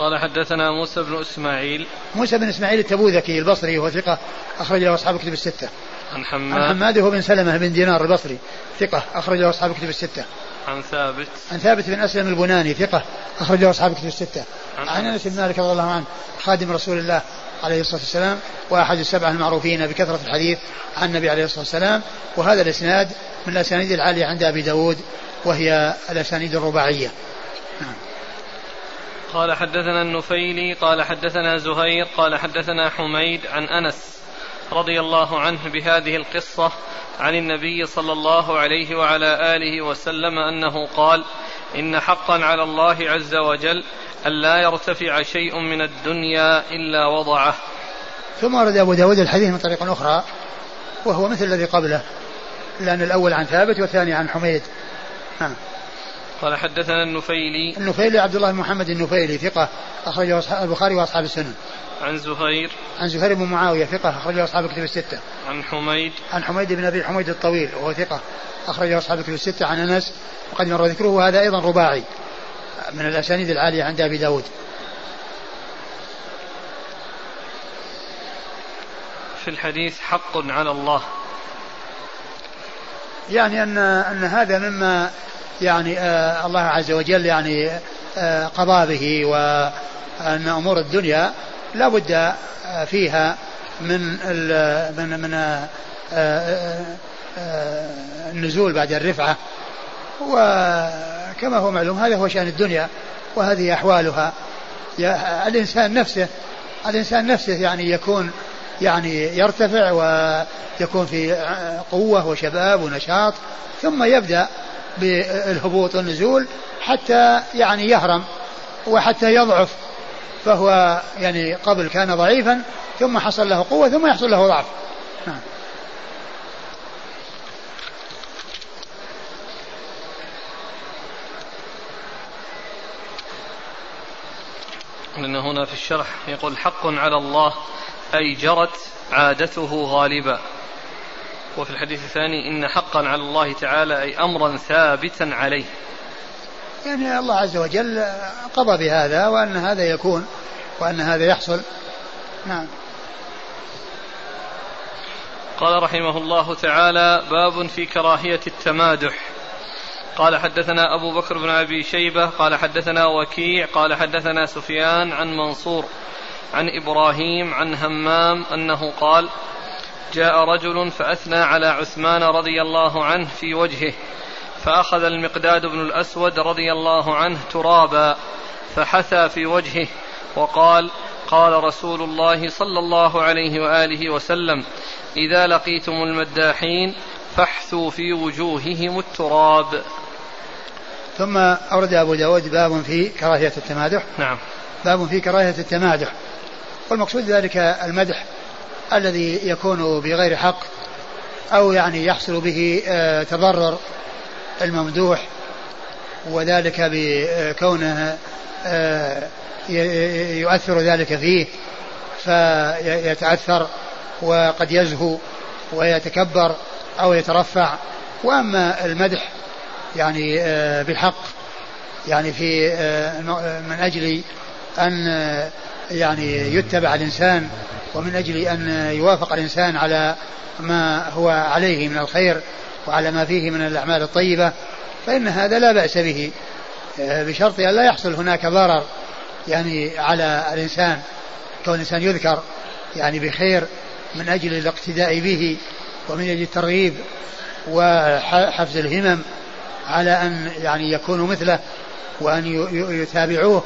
قال حدثنا موسى بن إسماعيل موسى بن إسماعيل التبوذكي البصري وهو ثقة أخرج له أصحاب الكتب الستة. عن حماد عن حماد هو بن سلمة بن دينار البصري ثقة أخرج له أصحاب الكتب الستة. عن ثابت عن ثابت بن أسلم البناني ثقة أخرج له أصحاب الكتب الستة. عن, عن أنس بن مالك رضي الله عنه خادم رسول الله عليه الصلاة والسلام وأحد السبعة المعروفين بكثرة الحديث عن النبي عليه الصلاة والسلام وهذا الإسناد من الأسانيد العالية عند أبي داود وهي الأسانيد الرباعية نعم. قال حدثنا النفيلي قال حدثنا زهير قال حدثنا حميد عن أنس رضي الله عنه بهذه القصة عن النبي صلى الله عليه وعلى آله وسلم أنه قال إن حقا على الله عز وجل الا يرتفع شيء من الدنيا إلا وضعه. ثم ورد أبو داود الحديث من طريق أخرى وهو مثل الذي قبله لأن الأول عن ثابت والثاني عن حميد. نعم قال حدثنا النفيلي. النفيلي عبد الله بن محمد النفيلي ثقة أخرجه البخاري وأصحاب السنن. عن زهير. عن زهير بن معاوية ثقة أخرجه أصحاب الكتب الستة. عن حميد. عن حميد بن أبي حميد الطويل وهو ثقة أخرجه أصحاب الكتب الستة. عن أنس وقد مر ذكره وهذا أيضا رباعي من الأسانيد العالية عند أبي داود. في الحديث حق على الله. يعني أن أن هذا مما يعني آه الله عز وجل يعني آه قضى به وأن أمور الدنيا لا بد آه، فيها من من من آه، آه، النزول بعد الرفعة. وكما هو معلوم هذا هو شأن الدنيا وهذه أحوالها. الإنسان نفسه الإنسان نفسه يعني يكون يعني يرتفع ويكون في قوة وشباب ونشاط ثم يبدأ بالهبوط والنزول حتى يعني يهرم وحتى يضعف فهو يعني قبل كان ضعيفا ثم حصل له قوة ثم يحصل له ضعف. نعم. لأن هنا في الشرح يقول حق على الله أي جرت عادته غالبا. وفي الحديث الثاني إن حقا على الله تعالى أي أمرا ثابتا عليه. يعني الله عز وجل قضى بهذا وأن هذا يكون وأن هذا يحصل. نعم. قال رحمه الله تعالى باب في كراهية التمادح. قال حدثنا أبو بكر بن أبي شيبة قال حدثنا وكيع قال حدثنا سفيان عن منصور عن إبراهيم عن همام أنه قال جاء رجل فأثنى على عثمان رضي الله عنه في وجهه فأخذ المقداد بن الأسود رضي الله عنه ترابا فحثى في وجهه وقال قال رسول الله صلى الله عليه وآله وسلم إذا لقيتم المداحين فاحثوا في وجوههم التراب. ثم أورد أبو داود باب في كراهية التمادح. نعم. باب في كراهية التمادح. والمقصود ذلك المدح. الذي يكون بغير حق أو يعني يحصل به آه، تضرر الممدوح وذلك بكونه آه، يؤثر ذلك فيه فيتأثر وقد يزهو ويتكبر أو يترفع. وأما المدح يعني آه، بالحق يعني في من أجل أن يعني يتبع الإنسان ومن أجل أن يوافق الإنسان على ما هو عليه من الخير وعلى ما فيه من الأعمال الطيبة فإن هذا لا بأس به. آه، بشرط أن لا يحصل هناك ضرر يعني على الإنسان كون الإنسان يذكر يعني بخير من أجل الاقتداء به ومن أجل الترغيب وحفز الهمم على أن يعني يكونوا مثله وأن يتابعوه.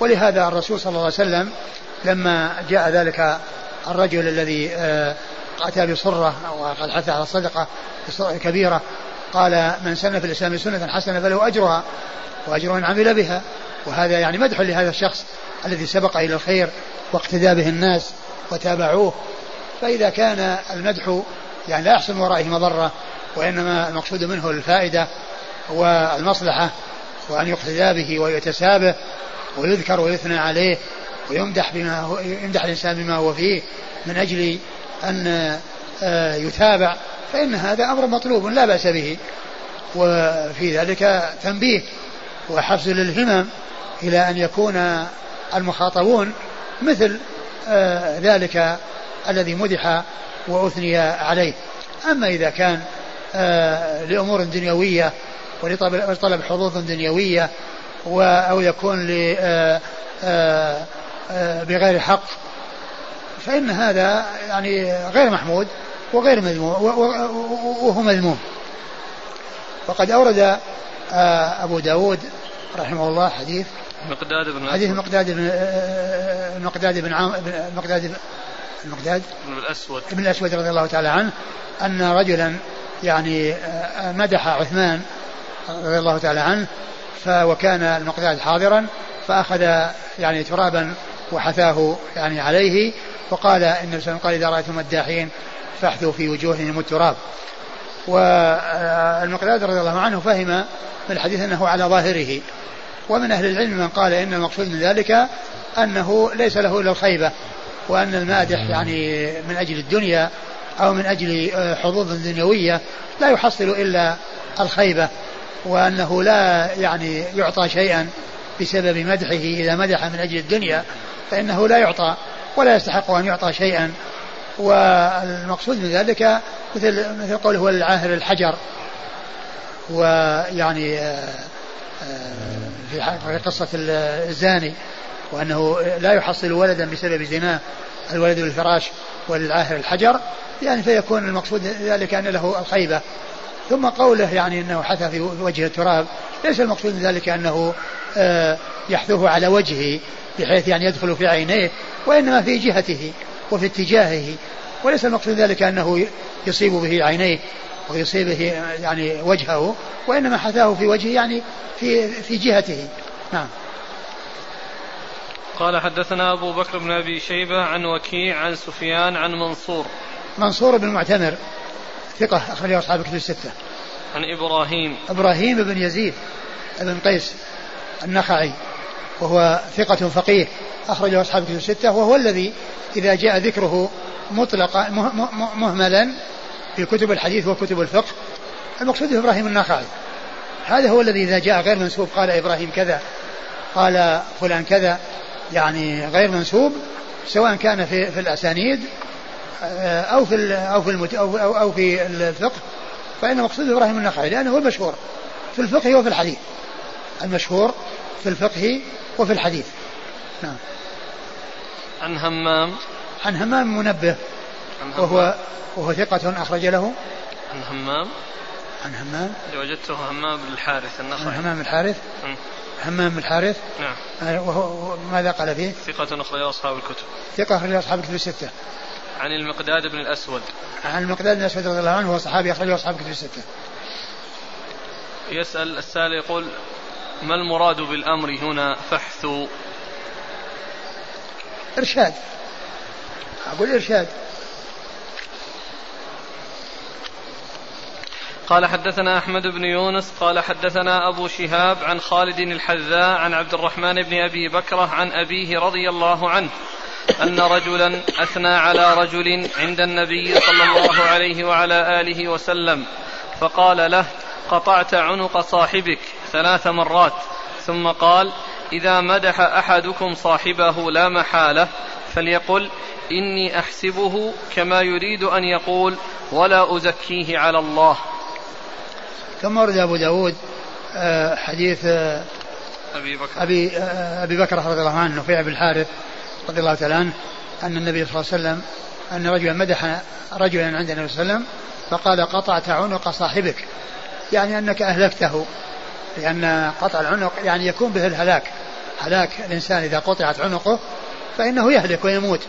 ولهذا الرسول صلى الله عليه وسلم لما جاء ذلك الرجل الذي آه، أتى بصرة وقد حث على الصدقة كبيرة قال من سن في الإسلام سنة حسنة فله أجرها وأجر من عمل بها وهذا يعني مدح لهذا الشخص الذي سبق إلى الخير واقتدى به الناس وتابعوه. فإذا كان المدح يعني لا يحصل ورائه مضرة وإنما المقصود منه الفائدة والمصلحة وأن يقتدى به ويتسابه ويذكر ويثنى عليه ويمدح بما هو يمدح الإنسان بما هو فيه من أجل أن آه، يتابع فإن هذا أمر مطلوب لا بأس به. وفي ذلك تنبيه وحفز للهمم إلى أن يكون المخاطبون مثل آه، ذلك الذي مدح وأثني عليه. أما إذا كان آه، لأمور دنيوية ولطلب حظوظ دنيوية أو يكون بغير حق. فإن هذا يعني غير محمود وغير مذموم وهو مذموم. وقد أورد آه، أبو داود رحمه الله حديث. مقداد بن حديث مقداد بن مقداد بن عام مقداد المقداد بن الأسود. ابن الأسود رضي الله تعالى عنه أن رجلا يعني آه، مدح عثمان رضي الله تعالى عنه وكان المقداد حاضرا فأخذ يعني ترابا وحثاه يعني عليه وقال الرسول قال إذا رأيتم الداحين فاحثوا في وجوههم التراب والمقداد رضي الله عنه فهم من الحديث أنه على ظاهره. ومن أهل العلم من قال إن المقصود من ذلك أنه ليس له إلا الخيبة وأن المادح يعني من أجل الدنيا أو من أجل حظوظ دنيوية لا يحصل إلا الخيبة. وأنه لا يعني يعطى شيئا بسبب مدحه إذا مدح من أجل الدنيا فإنه لا يعطى ولا يستحق أن يعطى شيئا. والمقصود من ذلك مثل مثل قوله العاهر الحجر. ويعني آه، آه، في قصة الزاني وأنه لا يحصل ولدا بسبب زناه الولد للفراش وللعاهر الحجر. يعني فيكون المقصود ذلك أن له الخيبة. ثم قوله يعني أنه حثى في وجه التراب ليس المقصود من ذلك أنه آه، يحثوه على وجهه بحيث يعني يدخل في عينيه وإنما في جهته وفي اتجاهه. وليس المقصود ذلك أنه يصيب به عينيه ويصيب به يعني وجهه وإنما حثاه في وجهه يعني في في جهته. نعم. قال حدثنا أبو بكر بن أبي شيبة عن وكيع عن سفيان عن منصور. منصور بن معتمر ثقة أخرجه أصحاب الكتب الستة. عن إبراهيم. إبراهيم بن يزيد بن قيس النخعي وهو ثقة فقيه أخرجه أصحاب الكتب الستة وهو الذي إذا جاء ذكره مطلقا مهملا في كتب الحديث وكتب الفقه. المقصود إبراهيم النخعي. هذا هو الذي إذا جاء غير منسوب قال إبراهيم كذا قال فلان كذا يعني غير منسوب سواء كان في في الأسانيد أو في أو في المت أو, أو, في الفقه فإن مقصود إبراهيم النخعي لأنه هو المشهور في الفقه وفي الحديث. المشهور في الفقه وفي الحديث. نعم. عن همام. عن همام منبه عن همام. وهو وهو ثقة أخرج له. عن همام. عن همام. وجدته همام بن الحارث النخعي. عن همام الحارث. م. همام الحارث. نعم. آه، وهو ماذا قال فيه؟ ثقة أخرج أصحاب الكتب. ثقة أخرج أصحاب الكتب الستة. عن المقداد بن الأسود. عن المقداد بن الأسود رضي الله عنه هو صحابي أخرجه أصحاب الكتب الستة. يسأل السائل يقول ما المراد بالأمر هنا فحث؟ إرشاد. أقول إرشاد. قال حدثنا أحمد بن يونس قال حدثنا أبو شهاب عن خالد الحذاء عن عبد الرحمن بن أبي بكرة عن أبيه رضي الله عنه. أن رجلا أثنى على رجل عند النبي صلى الله عليه وعلى آله وسلم فقال له قطعت عنق صاحبك ثلاث مرات. ثم قال إذا مدح أحدكم صاحبه لا محالة فليقل إني أحسبه كما يريد أن يقول ولا أزكيه على الله. ثم ورد أبو داود آه، حديث آه، أبي بكر. أبي, آه، أبي بكر رضي الله عنه نفيع بن الحارث رضي الله تعالى عنه أن النبي صلى الله عليه وسلم أن رجلا مدح رجلا عند النبي صلى الله عليه وسلم فقال قطعت عنق صاحبك. يعني أنك أهلكته. لأن قطع العنق يعني يكون به الهلاك. هلاك الإنسان إذا قطعت عنقه فإنه يهلك ويموت.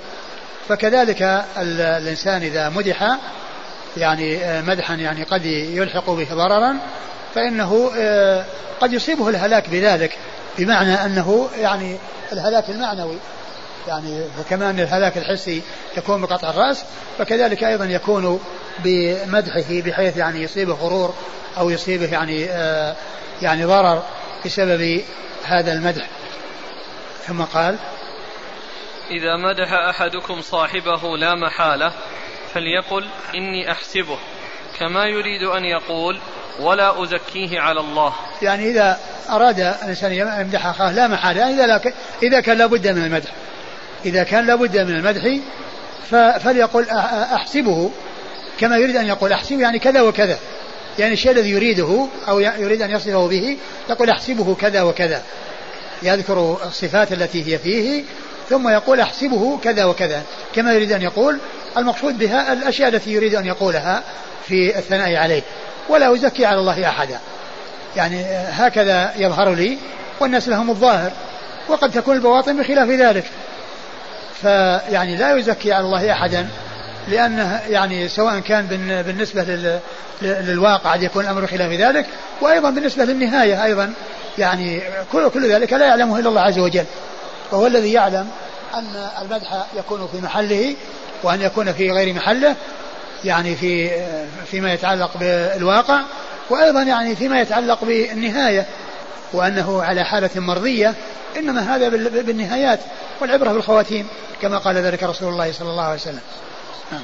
فكذلك الإنسان إذا مدح يعني آه، مدحا يعني قد يلحق به ضررا فإنه آه، قد يصيبه الهلاك بذلك بمعنى أنه يعني الهلاك المعنوي. يعني فكما أن الهلاك الحسي يكون بقطع الرأس فكذلك أيضا يكون بمدحه بحيث يعني يصيبه غرور أو يصيبه يعني آه يعني ضرر بسبب هذا المدح. ثم قال إذا مدح أحدكم صاحبه لا محالة فليقل إني أحسبه. كما يريد أن يقول ولا أزكيه على الله. يعني إذا أراد الإنسان يمدح أخاه لا محالة إذا, إذا كان لابد من المدح. إذا كان لابد من المدح فليقل أحسبه كما يريد أن يقول أحسبه يعني كذا وكذا. يعني الشيء الذي يريده أو يريد أن يصفه به يقول أحسبه كذا وكذا. يذكر الصفات التي هي فيه ثم يقول أحسبه كذا وكذا. كما يريد أن يقول المقصود بها الأشياء التي يريد أن يقولها في الثناء عليه. ولا أزكي على الله أحدا. يعني هكذا يظهر لي والناس لهم الظاهر وقد تكون البواطن بخلاف ذلك. فيعني لا يزكي على الله أحدا لأنه يعني سواء كان بالنسبة للواقع يكون الأمر خلاف ذلك وأيضا بالنسبة للنهاية أيضا يعني كل, كل ذلك لا يعلمه إلا الله عز وجل. وهو الذي يعلم أن المدح يكون في محله وأن يكون في غير محله يعني في فيما يتعلق بالواقع وأيضا يعني فيما يتعلق بالنهاية. وأنه على حالة مرضية إنما هذا بالنهايات والعبرة بالخواتيم كما قال ذلك رسول الله صلى الله عليه وسلم. نعم.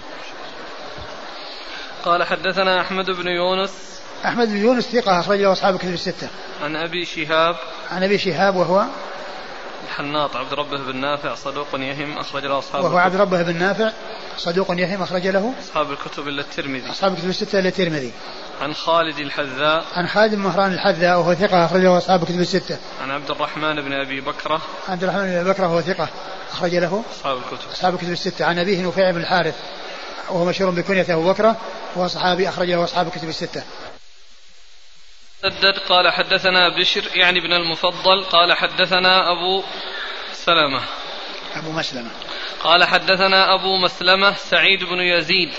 قال حدثنا أحمد بن يونس. أحمد بن يونس ثقة أخرجه أصحاب الكتب الستة. عن أبي شهاب. عن أبي شهاب وهو الحناط عبد ربه بن نافع صدوق يهم أخرج له أصحاب وهو عبد ربه بن نافع صدوق يهم أخرج له أصحاب الكتب إلا الترمذي. أصحاب الكتب الستة إلا الترمذي. عن خالد الحذاء. عن خالد بن مهران الحذاء وهو ثقة أخرج له أصحاب الكتب الستة. عن عبد الرحمن بن أبي بكرة. عبد الرحمن بن أبي بكرة وهو ثقة أخرج له أصحاب الكتب. أصحاب الكتب الستة. عن أبيه نفيع بن الحارث وهو مشهور بكنيته بكرة وهو صحابي أخرج له أصحاب الكتب الستة. سدد. قال حدثنا بشر يعني ابن المفضل. قال حدثنا أبو سلمة. أبو مسلمة. قال حدثنا أبو مسلمة سعيد بن يزيد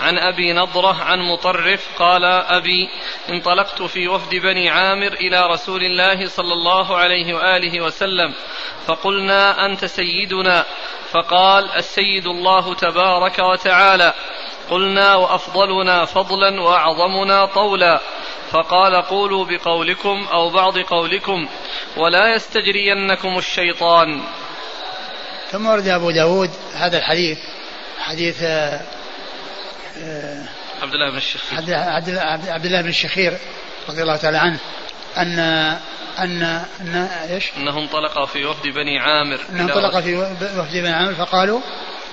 عن أبي نضرة عن مطرف. قال أبي انطلقت في وفد بني عامر إلى رسول الله صلى الله عليه وآله وسلم فقلنا أنت سيدنا؟ فقال السيد الله تبارك وتعالى. قلنا وأفضلنا فضلا وأعظمنا طولا. فقال قولوا بقولكم أو بعض قولكم ولا يستجرينكم الشيطان. ثم ورد أبو داود هذا الحديث حديث آه، آه، عبد الله بن الشخير. عبد الله بن الشخير رضي الله تعالى عنه أن أن أن إيش؟ أنه انطلق في وفد بني عامر. أنه انطلق في وفد بني عامر فقالوا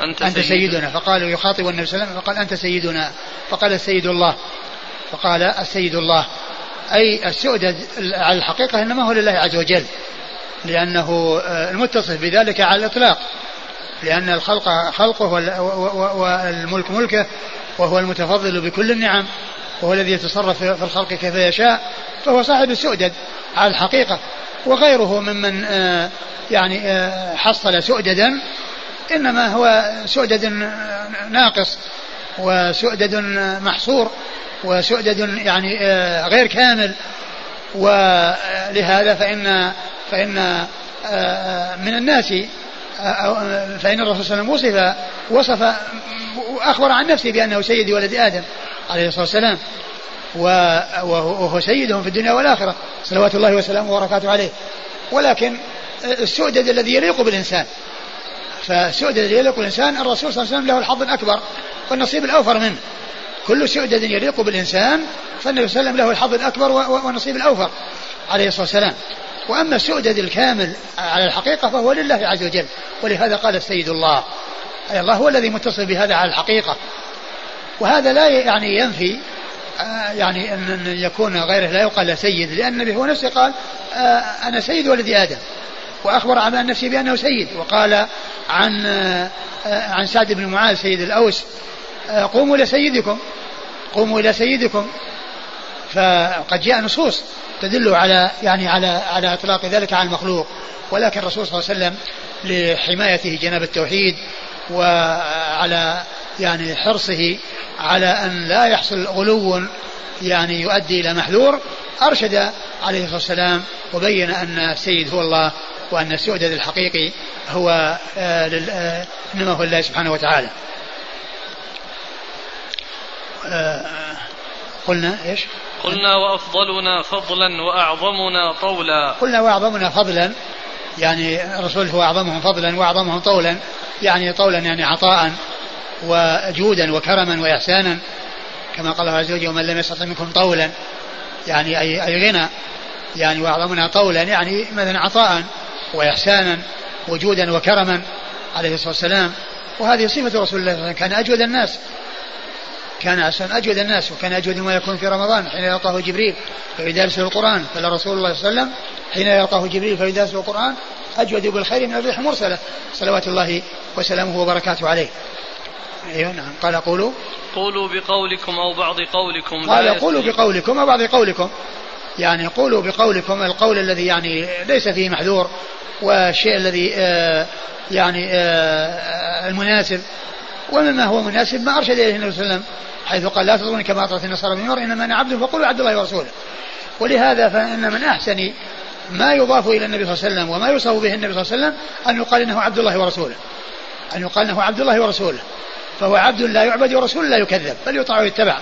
أنت, أنت سيدنا. سيدنا. فقالوا يخاطب النبي صلى الله عليه وسلم فقال أنت سيدنا. فقال السيد الله. فقال السيد الله. أي السؤدد على الحقيقة إنما هو لله عز وجل لأنه آه، المتصف بذلك على الإطلاق لأن الخلق خلقه والملك ملكه وهو المتفضل بكل النعم وهو الذي يتصرف في الخلق كيف يشاء فهو صاحب السؤدد على الحقيقة. وغيره ممن آه، يعني آه، حصل سؤددا إنما هو سؤدد ناقص وسؤدد محصور. وسؤدد يعني غير كامل. ولهذا فإن فإن آه، آه، من الناس آه، فإن الرسول صلى الله عليه وسلم وصف وصف وأخبر عن نفسه بأنه سيد ولد آدم عليه الصلاة والسلام. وهو سيدهم في الدنيا والآخرة صلوات الله وسلامه وبركاته عليه. ولكن السؤدد الذي يليق بالإنسان. فالسؤدد الذي يليق بالإنسان الرسول صلى الله عليه وسلم له الحظ الأكبر والنصيب الأوفر منه. كل سؤدد يليق بالإنسان فالنبي صلى الله عليه وسلم له الحظ الأكبر والنصيب الأوفر عليه الصلاة والسلام. وأما السؤدد الكامل على الحقيقة فهو لله عز وجل ولهذا قال السيد الله. أي الله هو الذي متصل بهذا على الحقيقة. وهذا لا يعني ينفي آه، يعني أن يكون غيره لا يقال سيد لأن النبي هو نفسه قال آه، أنا سيد ولد آدم. وأخبر عن نفسه بأنه سيد وقال عن آه، عن سعد بن معاذ سيد الأوس قوموا إلى سيدكم. قوموا إلى سيدكم. فقد جاء نصوص تدل على يعني على على إطلاق ذلك على المخلوق. ولكن الرسول صلى الله عليه وسلم لحمايته جناب التوحيد وعلى يعني حرصه على أن لا يحصل غلو يعني يؤدي إلى محذور أرشد عليه الصلاة والسلام وبين أن السيد هو الله وأن السؤدد الحقيقي هو آه، آه، إنما هو الله سبحانه وتعالى. آه، قلنا إيش؟ قلنا وأفضلنا فضلا وأعظمنا طولا. قلنا وأعظمنا فضلا يعني الرسول هو أعظمهم فضلا وأعظمهم طولا يعني طولا يعني عطاء وجودا وكرما واحسانا. كما قال الله عز وجل ومن لم يستطع منكم طولا يعني أي أي غنى. يعني وأعظمنا طولا يعني مثلا عطاء واحسانا وجودا وكرما عليه الصلاة والسلام. وهذه صفة رسول الله كان أجود الناس. كان أصلا أجود الناس وكان أجود ما يكون في رمضان حين يلقاه جبريل فيدارسه القرآن قال رسول الله صلى الله عليه وسلم حين يلقاه جبريل فيدارسه القرآن أجود بالخير من الريح المرسلة صلوات الله وسلامه وبركاته عليه. أيوة نعم. قال قولوا. قولوا بقولكم أو بعض قولكم. قال قولوا بقولكم أو بعض قولكم. يعني قولوا بقولكم القول الذي يعني ليس فيه محذور والشيء الذي آه يعني آه المناسب. ومما هو مناسب ما أرشد إليه النبي صلى الله عليه وسلم حيث قال لا تظنوني كما أطرت النصارى بن إنما أنا عبد فقولوا عبد الله ورسوله. ولهذا فإن من أحسن ما يضاف إلى النبي صلى الله عليه وسلم وما يوصف به النبي صلى الله عليه وسلم أن يقال إنه عبد الله ورسوله. أن يقال إنه عبد الله ورسوله. فهو عبد لا يعبد ورسول لا يكذب بل يطاع ويتبع.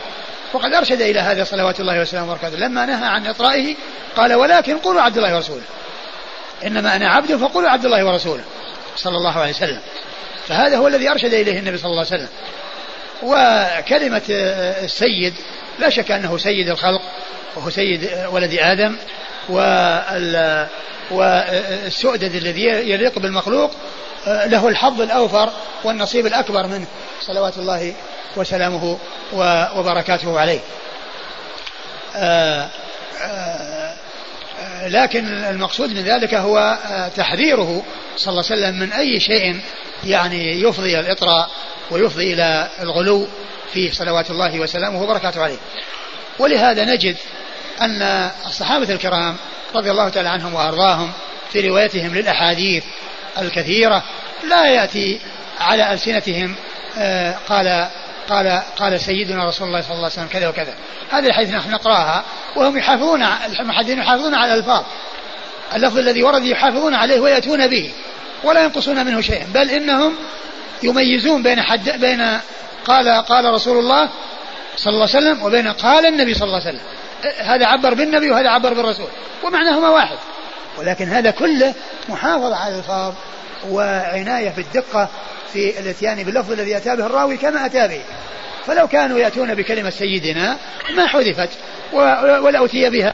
وقد أرشد إلى هذا صلوات الله وسلامه وبركاته. لما نهى عن إطرائه قال ولكن قولوا عبد الله ورسوله. إنما أنا عبد فقولوا عبد الله ورسوله. صلى الله عليه وسلم. فهذا هو الذي أرشد إليه النبي صلى الله عليه وسلم. وكلمة السيد لا شك أنه سيد الخلق وهو سيد ولد آدم والسؤدد الذي يليق بالمخلوق له الحظ الأوفر والنصيب الأكبر منه صلوات الله وسلامه وبركاته عليه. لكن المقصود من ذلك هو تحذيره صلى الله عليه وسلم من أي شيء يعني يفضي إلى الإطراء ويفضي إلى الغلو في صلوات الله وسلامه وبركاته عليه. ولهذا نجد أن الصحابة الكرام رضي الله تعالى عنهم وأرضاهم في روايتهم للأحاديث الكثيرة لا يأتي على ألسنتهم آه، قال قال قال سيدنا رسول الله صلى الله عليه وسلم كذا وكذا. هذه الحديث نحن نقراها وهم يحافظون المحدثين يحافظون على الألفاظ. اللفظ الذي ورد يحافظون عليه ويأتون به ولا ينقصون منه شيئا. بل إنهم يميزون بين حد بين قال قال رسول الله صلى الله عليه وسلم وبين قال النبي صلى الله عليه وسلم. هذا عبر بالنبي وهذا عبر بالرسول. ومعناهما واحد. ولكن هذا كله محافظة على الألفاظ وعناية بالدقة في الاتيان باللفظ الذي أتى به الراوي كما أتى به فلو كانوا يأتون بكلمة سيدنا ما حذفت ولا أتي بها.